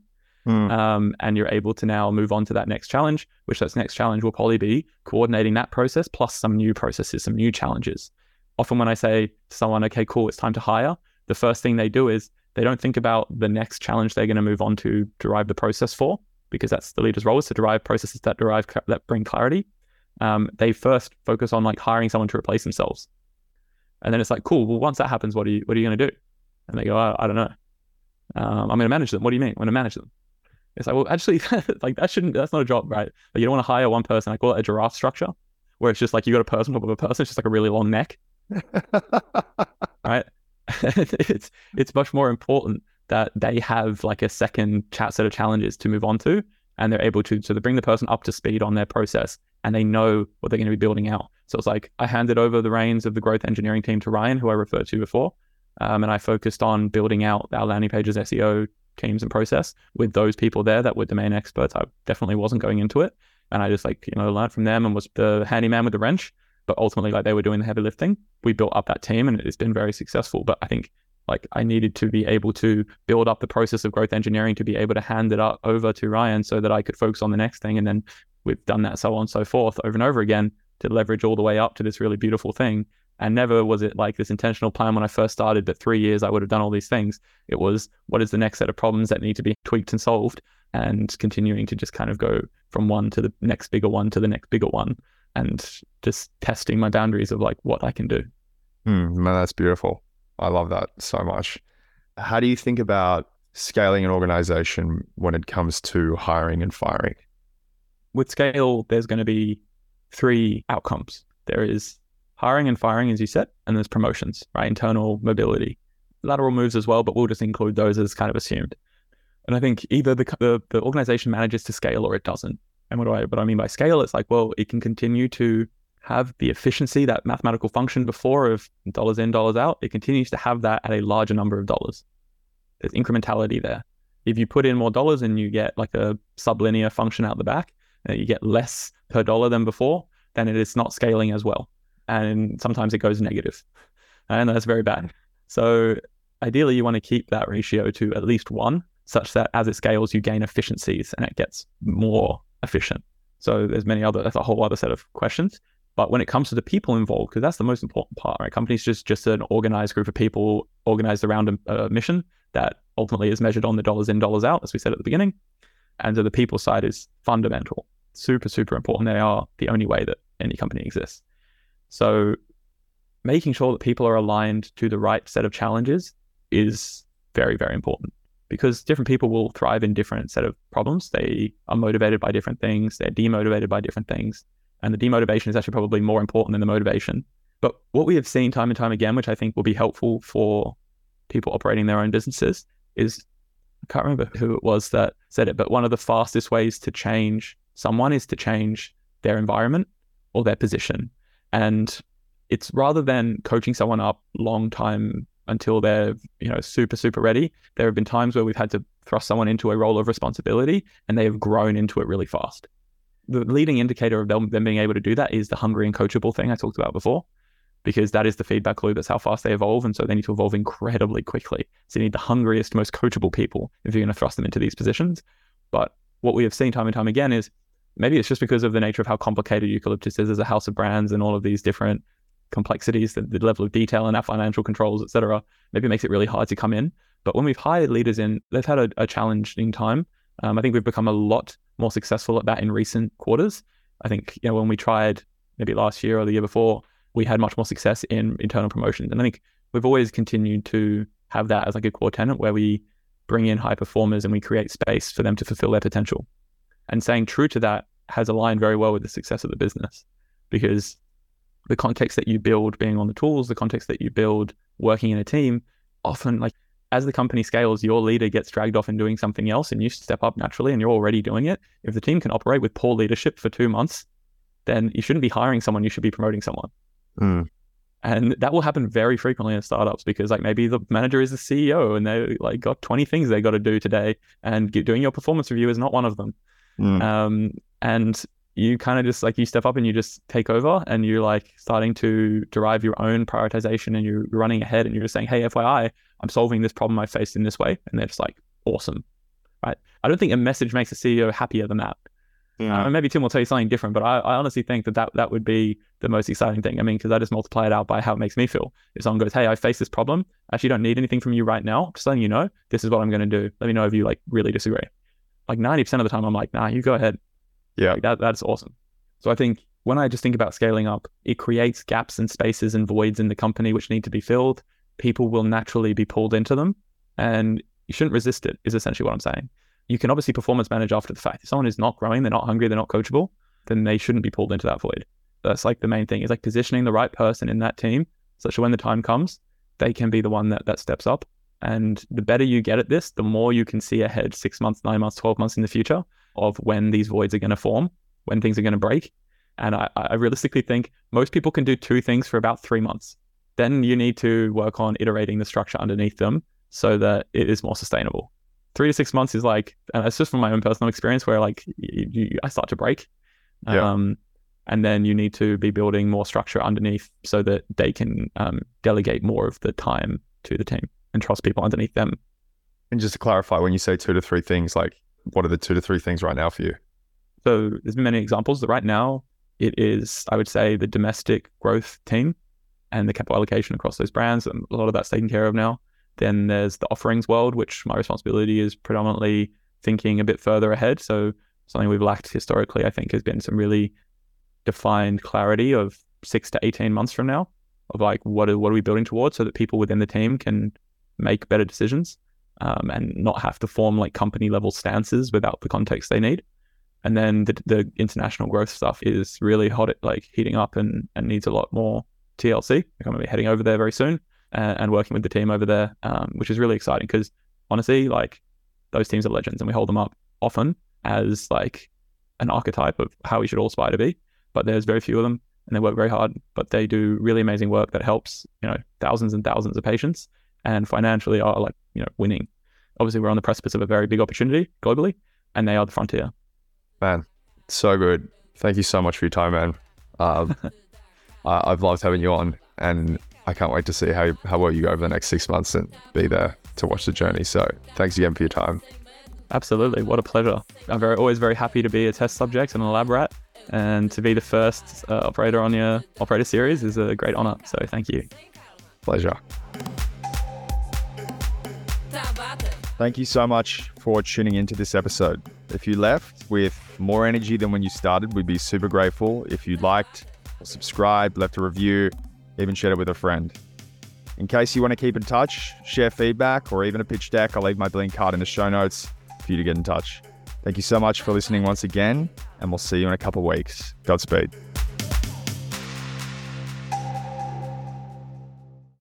Mm. Um, and you're able to now move on to that next challenge, which that next challenge will probably be coordinating that process plus some new processes, some new challenges. Often, when I say to someone, okay, cool, it's time to hire, the first thing they do is they don't think about the next challenge they're going to move on to derive the process for, because that's the leader's role is to derive processes that derive that bring clarity. Um, they first focus on like hiring someone to replace themselves, and then it's like, cool. Well, once that happens, what are you what are you going to do? And they go, oh, I don't know. Um, I'm going to manage them. What do you mean? I'm going to manage them. It's like, well, actually, (laughs) like that shouldn't. That's not a job, right? Like, you don't want to hire one person. I call it a giraffe structure, where it's just like you got a person on top of a person. It's just like a really long neck, right? (laughs) it's it's much more important that they have like a second chat set of challenges to move on to, and they're able to so they bring the person up to speed on their process, and they know what they're going to be building out. So it's like I handed over the reins of the growth engineering team to Ryan, who I referred to before, um, and I focused on building out our landing pages SEO teams and process with those people there that were domain experts. I definitely wasn't going into it. And I just like, you know, learned from them and was the handyman with the wrench. But ultimately, like they were doing the heavy lifting. We built up that team and it's been very successful. But I think like I needed to be able to build up the process of growth engineering to be able to hand it up over to Ryan so that I could focus on the next thing. And then we've done that so on and so forth over and over again to leverage all the way up to this really beautiful thing. And never was it like this intentional plan when I first started that three years I would have done all these things. It was what is the next set of problems that need to be tweaked and solved, and continuing to just kind of go from one to the next bigger one to the next bigger one, and just testing my boundaries of like what I can do. Mm, man, that's beautiful. I love that so much. How do you think about scaling an organization when it comes to hiring and firing? With scale, there's going to be three outcomes. There is hiring and firing, as you said, and there's promotions, right? Internal mobility, lateral moves as well, but we'll just include those as kind of assumed. And I think either the, the, the organization manages to scale or it doesn't. And what do I what I mean by scale? It's like, well, it can continue to have the efficiency, that mathematical function before of dollars in, dollars out. It continues to have that at a larger number of dollars. There's incrementality there. If you put in more dollars and you get like a sublinear function out the back, uh, you get less per dollar than before, then it is not scaling as well and sometimes it goes negative, and that's very bad. So ideally, you want to keep that ratio to at least one, such that as it scales, you gain efficiencies and it gets more efficient. So there's many other, that's a whole other set of questions. But when it comes to the people involved, because that's the most important part, right? Companies just just an organized group of people organized around a, a mission that ultimately is measured on the dollars in, dollars out, as we said at the beginning. And so the people side is fundamental, super, super important. They are the only way that any company exists. So making sure that people are aligned to the right set of challenges is very, very important because different people will thrive in different set of problems. They are motivated by different things. They're demotivated by different things. And the demotivation is actually probably more important than the motivation. But what we have seen time and time again, which I think will be helpful for people operating their own businesses, is I can't remember who it was that said it, but one of the fastest ways to change someone is to change their environment or their position. And it's rather than coaching someone up long time until they're, you know, super, super ready. There have been times where we've had to thrust someone into a role of responsibility and they have grown into it really fast. The leading indicator of them, them being able to do that is the hungry and coachable thing I talked about before because that is the feedback loop. That's how fast they evolve. And so they need to evolve incredibly quickly. So you need the hungriest, most coachable people if you're going to thrust them into these positions. But what we have seen time and time again is maybe it's just because of the nature of how complicated Eucalyptus is as a house of brands and all of these different complexities, the, the level of detail and our financial controls, etc. Maybe it makes it really hard to come in. But when we've hired leaders in, they've had a, a challenging time. Um, I think we've become a lot more successful at that in recent quarters. I think you know when we tried maybe last year or the year before, we had much more success in internal promotions. And I think we've always continued to have that as like a core tenant where we bring in high performers and we create space for them to fulfill their potential. And staying true to that has aligned very well with the success of the business because the context that you build being on the tools, the context that you build working in a team, often like as the company scales, your leader gets dragged off and doing something else and you step up naturally and you're already doing it. If the team can operate with poor leadership for two months, then you shouldn't be hiring someone, you should be promoting someone. Mm. And that will happen very frequently in startups because like maybe the manager is the CEO and they like got 20 things they got to do today and doing your performance review is not one of them. Mm. Um, and you kind of just like you step up and you just take over and you're like starting to derive your own prioritization and you're running ahead and you're just saying, Hey, FYI, I'm solving this problem I faced in this way. And they're just like, awesome. Right. I don't think a message makes a CEO happier than that. Yeah. Uh, maybe Tim will tell you something different, but I, I honestly think that, that that would be the most exciting thing. I mean, because I just multiply it out by how it makes me feel. If someone goes, "Hey, I face this problem. Actually, don't need anything from you right now. Just letting you know, this is what I'm going to do. Let me know if you like really disagree." Like ninety percent of the time, I'm like, "Nah, you go ahead." Yeah. Like that that's awesome. So I think when I just think about scaling up, it creates gaps and spaces and voids in the company which need to be filled. People will naturally be pulled into them, and you shouldn't resist it. Is essentially what I'm saying you can obviously performance manage after the fact. If someone is not growing, they're not hungry, they're not coachable, then they shouldn't be pulled into that void. That's like the main thing is like positioning the right person in that team such that when the time comes, they can be the one that, that steps up. And the better you get at this, the more you can see ahead six months, nine months, 12 months in the future of when these voids are going to form, when things are going to break. And I, I realistically think most people can do two things for about three months. Then you need to work on iterating the structure underneath them so that it is more sustainable three to six months is like, and it's just from my own personal experience where like you, you, I start to break. Yeah. Um, and then you need to be building more structure underneath so that they can um, delegate more of the time to the team and trust people underneath them. And just to clarify, when you say two to three things, like what are the two to three things right now for you? So there's been many examples that right now it is, I would say, the domestic growth team and the capital allocation across those brands. And a lot of that's taken care of now. Then there's the offerings world, which my responsibility is predominantly thinking a bit further ahead. So something we've lacked historically, I think, has been some really defined clarity of six to 18 months from now of like, what are, what are we building towards so that people within the team can make better decisions um, and not have to form like company level stances without the context they need. And then the, the international growth stuff is really hot, like heating up and, and needs a lot more TLC. Like I'm going to be heading over there very soon and, and working with the team over there, um, which is really exciting because honestly, like those teams are legends and we hold them up often as like an archetype of how we should all aspire to be. But there's very few of them and they work very hard, but they do really amazing work that helps, you know, thousands and thousands of patients and financially are like, you know, winning. Obviously, we're on the precipice of a very big opportunity globally and they are the frontier. Man, so good. Thank you so much for your time, man. Um, (laughs) I, I've loved having you on and I can't wait to see how, how well you go over the next six months and be there to watch the journey. So thanks again for your time. Absolutely. What a pleasure. I'm very always very happy to be a test subject and a lab rat. And to be the first uh, operator on your operator series is a great honor. So thank you. Pleasure. Thank you so much for tuning into this episode. If you left with more energy than when you started, we'd be super grateful if you liked or subscribed, left a review, even shared it with a friend. In case you want to keep in touch, share feedback, or even a pitch deck, I'll leave my Blinq card in the show notes for you to get in touch. Thank you so much for listening once again, and we'll see you in a couple of weeks. Godspeed.